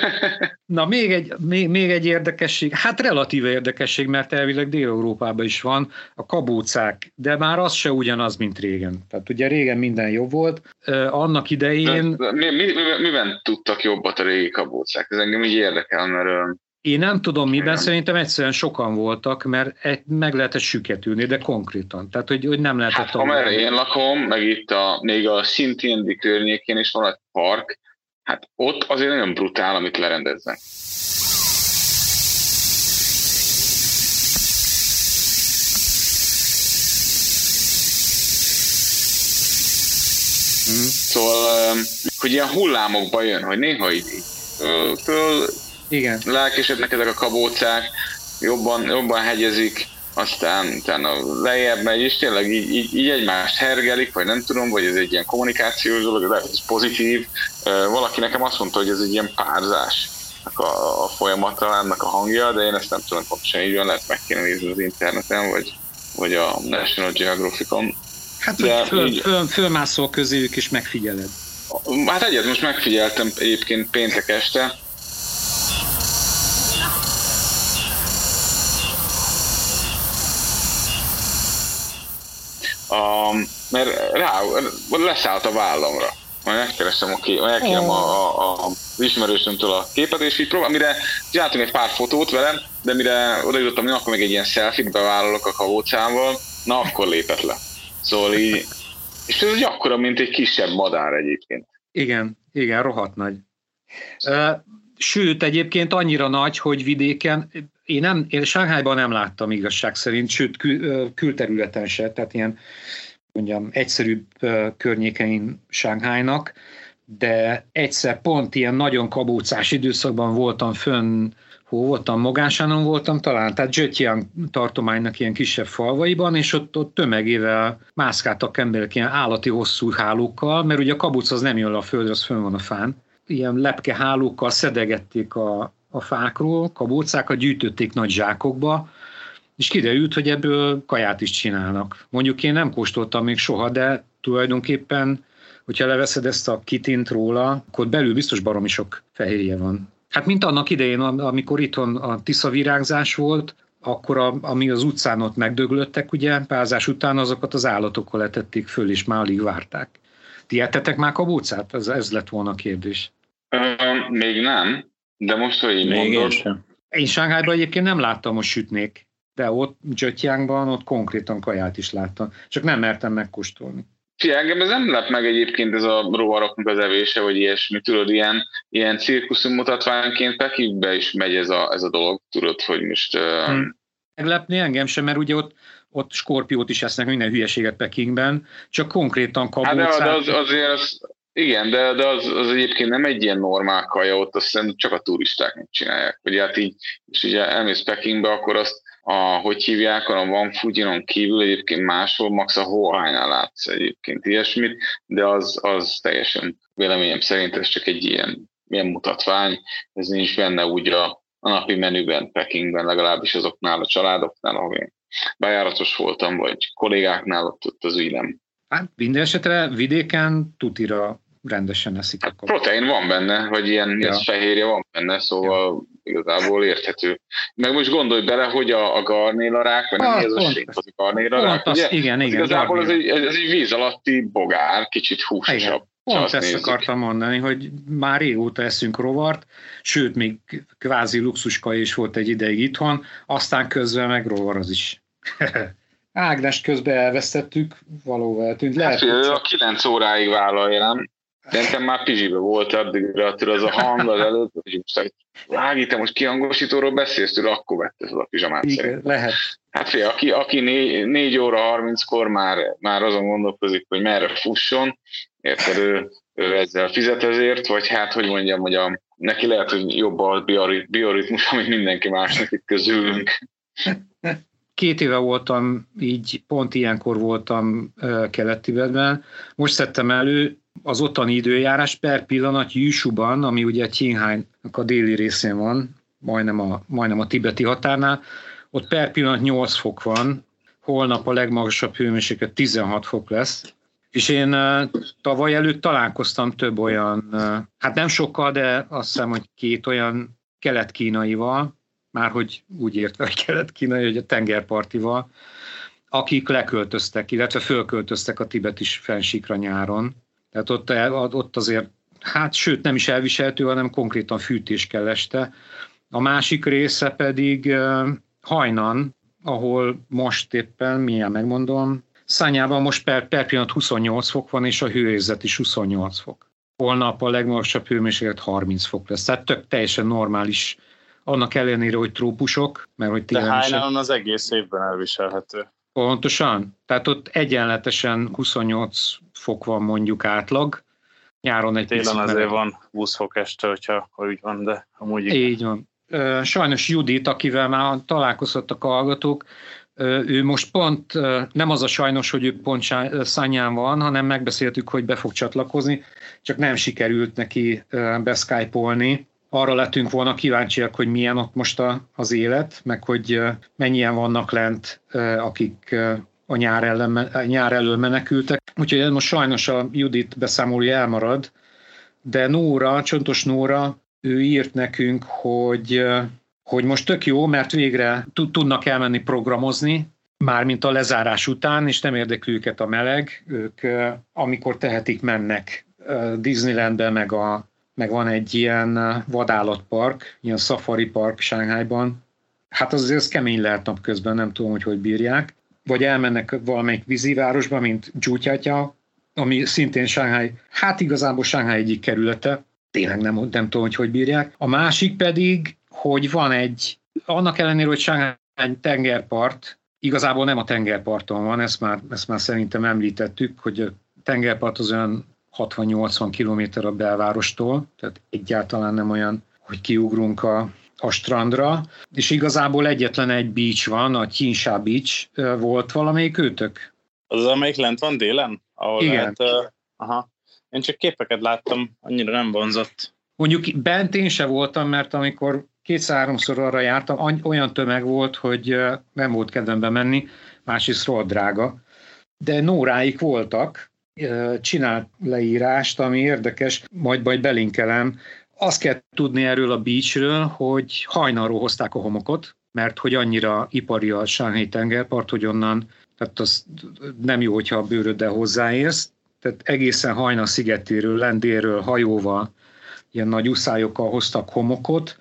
(laughs) Na, még egy, még, még egy érdekesség, hát relatíve érdekesség, mert elvileg Dél-Európában is van, a kabócák, de már az se ugyanaz, mint régen. Tehát ugye régen minden jobb volt. Annak idején... De, de mi, mi, mi, miben tudtak jobbat a régi kabócák? Ez engem így érdekel, mert... Én nem tudom miben, nem. szerintem egyszerűen sokan voltak, mert meg lehetett süketülni, de konkrétan. Tehát, hogy, hogy nem lehetett... Hát, amerre én lakom, meg itt a, még a Szintiendi környékén is van egy park, Hát ott azért nagyon brutál, amit lerendeznek. Mm. Szóval, hogy ilyen hullámokba jön, hogy néha így, így föl, Igen. lelkesednek ezek a kabócák, jobban, jobban hegyezik, aztán utána lejjebb megy, és tényleg így, így, így egymást hergelik, vagy nem tudom, vagy ez egy ilyen kommunikációs dolog, de ez pozitív. Valaki nekem azt mondta, hogy ez egy ilyen párzás a, a folyamata, ennek a hangja, de én ezt nem tudom pontosan így van, lehet meg kéne nézni az interneten, vagy, vagy a National Geographicon. Hát, de föl, így, föl, fölmászol közéjük és megfigyeled. Hát egyet most megfigyeltem egyébként péntek este, a, mert rá, leszállt a vállamra. Majd megkeresem a, kép, megkérem a, a, a ismerősömtől a képet, és így próbál, mire csináltunk egy pár fotót velem, de mire odaítottam, hogy akkor még egy ilyen selfie bevállalok a kavócával, na akkor lépett le. Szóval így, és ez akkora, mint egy kisebb madár egyébként. Igen, igen, rohadt nagy. Sőt, egyébként annyira nagy, hogy vidéken, én, nem, én Sánghájban nem láttam igazság szerint, sőt kül, külterületen se, tehát ilyen mondjam, egyszerűbb környékein Sánghájnak, de egyszer pont ilyen nagyon kabócás időszakban voltam fönn, hol voltam, Mogásánon voltam talán, tehát Zsötyján tartománynak ilyen kisebb falvaiban, és ott, ott tömegével mászkáltak emberek ilyen állati hosszú hálókkal, mert ugye a kabuc az nem jön le a földre, az fönn van a fán. Ilyen lepke hálókkal szedegették a, a fákról, kabócákat gyűjtötték nagy zsákokba, és kiderült, hogy ebből kaját is csinálnak. Mondjuk én nem kóstoltam még soha, de tulajdonképpen, hogyha leveszed ezt a kitint róla, akkor belül biztos baromi sok fehérje van. Hát mint annak idején, amikor itthon a Tisza virágzás volt, akkor a, ami az utcán ott megdöglöttek, ugye, pázás után azokat az állatokkal letették föl, és már alig várták. Ti már kabócát? Ez, ez lett volna a kérdés. Uh, még nem, de most, hogy így Még mondod... Én, én Sánghányban egyébként nem láttam a sütnék, de ott Zsötyánkban ott konkrétan kaját is láttam. Csak nem mertem megkóstolni. Fia, engem ez nem lep meg egyébként ez a rovaroknak az evése, vagy ilyesmi, tudod, ilyen, ilyen cirkuszum mutatványként Pekingbe is megy ez a, ez a dolog, tudod, hogy most... Hmm. Meglepni engem sem, mert ugye ott, ott skorpiót is esznek minden hülyeséget Pekingben, csak konkrétan kabócát. Hát de, de az, azért az, igen, de, de az, az egyébként nem egy ilyen normál kaja, ott azt hiszem csak a turisták csinálják. Hogy hát így, és ugye elmész Pekingbe, akkor azt, a, hogy hívják, a Van Fujinon kívül egyébként máshol, max a Huainál látsz egyébként ilyesmit, de az, az teljesen véleményem szerint ez csak egy ilyen, ilyen mutatvány, ez nincs benne úgy a, a napi menüben Pekingben, legalábbis azoknál a családoknál, ahol én bejáratos voltam, vagy kollégáknál, ott, ott az úgy nem, Hát minden esetre vidéken tutira rendesen eszik. Hát protein van benne, vagy ilyen ja. fehérje van benne, szóval ja. igazából érthető. Meg most gondolj bele, hogy a, a garnélarák, vagy nem ah, ez a sét, az a garnélarák, ugye? Az, igen, igen. Igazából ez egy, ez egy víz alatti bogár, kicsit húsosabb. Pont ezt nézzük. akartam mondani, hogy már régóta eszünk rovart, sőt, még kvázi luxuska is volt egy ideig itthon, aztán közben meg rovar az is. (laughs) Ágnes közben elvesztettük, valóval eltűnt. Lehet, hát, csak... a 9 óráig vállalja, nem? Szerintem már Pizsibe volt addigra, az a hang az előtt, hogy most Ági, te most kihangosítóról beszélsz tőle, akkor vette fel a pizsamát Igen, szerint. lehet. Hát fél, aki, aki 4, 4 óra 30-kor már, már azon gondolkozik, hogy merre fusson, érted, ő, ő ezzel fizet ezért, vagy hát, hogy mondjam, hogy a, neki lehet, hogy jobb a bioritmus, amit mindenki másnak itt közülünk. (laughs) két éve voltam, így pont ilyenkor voltam Kelet-Tibetben. Most szedtem elő az ottani időjárás per pillanat Jüsuban, ami ugye Qinghai-nak a déli részén van, majdnem a, majdnem a tibeti határnál, ott per pillanat 8 fok van, holnap a legmagasabb hőmérséklet 16 fok lesz, és én tavaly előtt találkoztam több olyan, hát nem sokkal, de azt hiszem, hogy két olyan kelet-kínaival, már hogy úgy értve, hogy kelet-kínai, hogy a tengerpartival, akik leköltöztek, illetve fölköltöztek a tibeti fensíkra nyáron. Tehát ott, ott azért, hát sőt nem is elviselhető, hanem konkrétan fűtés kell este. A másik része pedig hajnan, ahol most éppen, milyen megmondom, Szányában most per, per pillanat 28 fok van, és a hőérzet is 28 fok. Holnap a legmagasabb hőmérséklet 30 fok lesz. Tehát tök teljesen normális, annak ellenére, hogy trópusok, mert hogy De Hajnalon az egész évben elviselhető. Pontosan. Tehát ott egyenletesen 28 fok van mondjuk átlag, nyáron egy Télen azért meleg. van 20 fok este, hogyha úgy van, de amúgy igen. Így van. Sajnos Judit, akivel már találkozhattak a hallgatók, ő most pont, nem az a sajnos, hogy ő pont szányán van, hanem megbeszéltük, hogy be fog csatlakozni, csak nem sikerült neki beszkájpolni. Arra lettünk volna kíváncsiak, hogy milyen ott most a, az élet, meg hogy mennyien vannak lent, akik a nyár, ellen, nyár elől menekültek. Úgyhogy most sajnos a Judit beszámolója elmarad, de Nóra, Csontos Nóra, ő írt nekünk, hogy hogy most tök jó, mert végre tudnak elmenni programozni, mármint a lezárás után, és nem érdekli őket a meleg, ők amikor tehetik, mennek Disneylandbe, meg, a, meg van egy ilyen vadállatpark, ilyen safari park Sánghájban. Hát az azért az kemény lehet napközben, nem tudom, hogy hogy bírják. Vagy elmennek valamelyik vízivárosba, mint Zsútyátya, ami szintén Shanghai, hát igazából Shanghai egyik kerülete, tényleg nem, nem tudom, hogy hogy bírják. A másik pedig hogy van egy, annak ellenére, hogy egy tengerpart, igazából nem a tengerparton van, ezt már, ezt már szerintem említettük, hogy a tengerpart az olyan 60-80 km a belvárostól, tehát egyáltalán nem olyan, hogy kiugrunk a, a strandra, és igazából egyetlen egy beach van, a Kinsha Beach, volt valamelyik őtök? Az, amelyik lent van délen? Ahol Igen. Lehet, uh, aha. Én csak képeket láttam, annyira nem vonzott. Mondjuk bent én se voltam, mert amikor kétszer-háromszor arra jártam, olyan tömeg volt, hogy nem volt kedvembe menni, másrészt rohadt drága. De nóráik voltak, csinált leírást, ami érdekes, majd majd belinkelem. Azt kell tudni erről a beachről, hogy hajnalról hozták a homokot, mert hogy annyira ipari a Sánhely tengerpart, hogy onnan, tehát az nem jó, hogyha a bőröddel hozzáérsz, tehát egészen hajnal szigetéről, lendéről, hajóval, ilyen nagy uszályokkal hoztak homokot,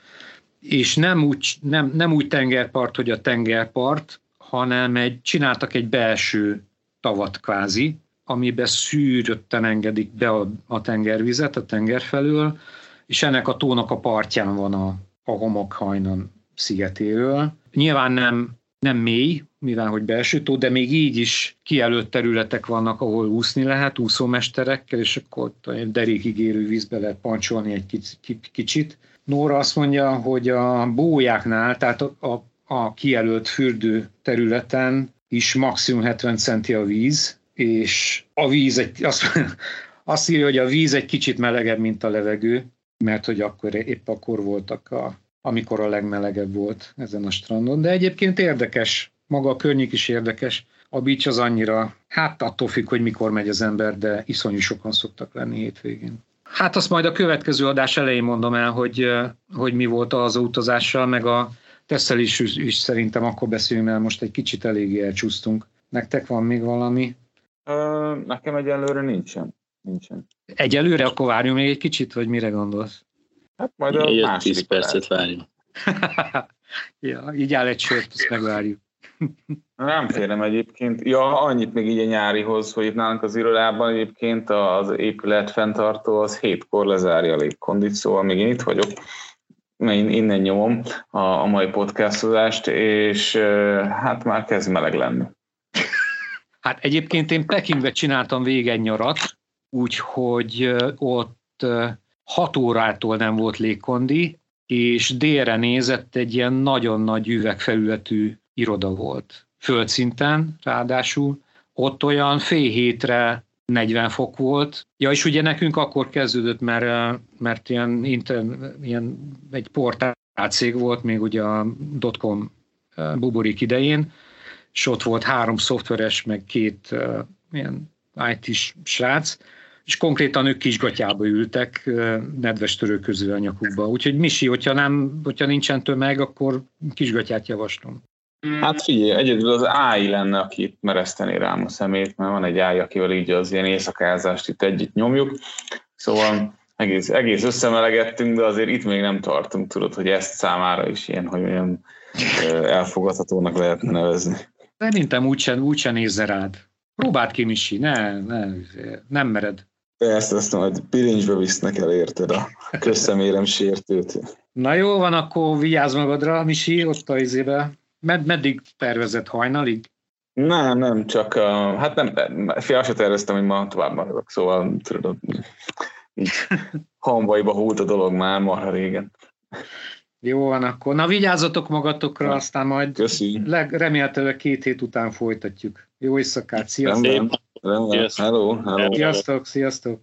és nem úgy, nem, nem úgy tengerpart, hogy a tengerpart, hanem egy, csináltak egy belső tavat kvázi, amiben szűrötten engedik be a, a tengervizet a tenger felől, és ennek a tónak a partján van a, a homokhajnan szigetéről. Nyilván nem, nem mély, mivel hogy belső tó, de még így is kijelölt területek vannak, ahol úszni lehet úszómesterekkel, és akkor derékig érő vízbe lehet pancsolni egy kicsit. Nóra azt mondja, hogy a bójáknál, tehát a, a, a kijelölt fürdő területen is maximum 70 centi a víz, és a víz egy, azt, azt írja, hogy a víz egy kicsit melegebb, mint a levegő, mert hogy akkor épp akkor voltak, a, amikor a legmelegebb volt ezen a strandon. De egyébként érdekes, maga a környék is érdekes. A beach az annyira, hát attól függ, hogy mikor megy az ember, de iszonyú sokan szoktak lenni hétvégén. Hát azt majd a következő adás elején mondom el, hogy, hogy mi volt az utazással, meg a tesszel is, is szerintem akkor beszéljünk, mert most egy kicsit eléggé elcsúsztunk. Nektek van még valami? Nekem egyelőre nincsen. nincsen. Egyelőre akkor várjunk még egy kicsit, vagy mire gondolsz? Hát majd a Egy 10 percet várjunk. (laughs) ja, így áll egy sört, azt megvárjuk. (laughs) Nem félem egyébként. Ja, annyit még így a nyárihoz, hogy itt nálunk az irodában egyébként az épület fenntartó az hétkor lezárja a légkondit, szóval még én itt vagyok. Én innen nyomom a, a mai podcastozást, és hát már kezd meleg lenni. Hát egyébként én Pekingbe csináltam végig egy nyarat, úgyhogy ott 6 órától nem volt légkondi, és délre nézett egy ilyen nagyon nagy üvegfelületű iroda volt. földszinten ráadásul, ott olyan fél hétre 40 fok volt. Ja, és ugye nekünk akkor kezdődött, mert, mert ilyen, inter, ilyen egy portál cég volt még ugye a dotcom buborék idején, és ott volt három szoftveres, meg két uh, ilyen IT-s srác, és konkrétan ők kisgatyába ültek, uh, nedves törőköző a nyakukba. Úgyhogy Misi, hogyha, nem, hogyha nincsen tömeg, akkor kisgatyát javaslom. Hát figyelj, egyedül az AI lenne, aki itt mereszteni rám a szemét, mert van egy AI, akivel így az ilyen éjszakázást itt együtt nyomjuk. Szóval egész, egész összemelegettünk, de azért itt még nem tartunk, tudod, hogy ezt számára is ilyen, hogy olyan elfogadhatónak lehetne nevezni. Szerintem úgyse, úgyse nézze rád. Próbáld ki, Misi, ne, ne, nem mered. Persze, mondom, hogy pirincsbe visznek el, érted a közszemérem sértőt. Na jó van, akkor vigyázz magadra, Misi, ott a izébe. Med, meddig tervezett hajnalig? Nem, nem, csak, uh, hát nem, fél se terveztem, hogy ma tovább maradok, szóval tudod, így (laughs) hambaiba húlt a dolog már marha régen. Jó van akkor. Na vigyázzatok magatokra, Na, aztán majd leg, remélhetőleg két hét után folytatjuk. Jó éjszakát, sziasztok! Rendben, rendben. Hello, hello. Sziasztok, sziasztok!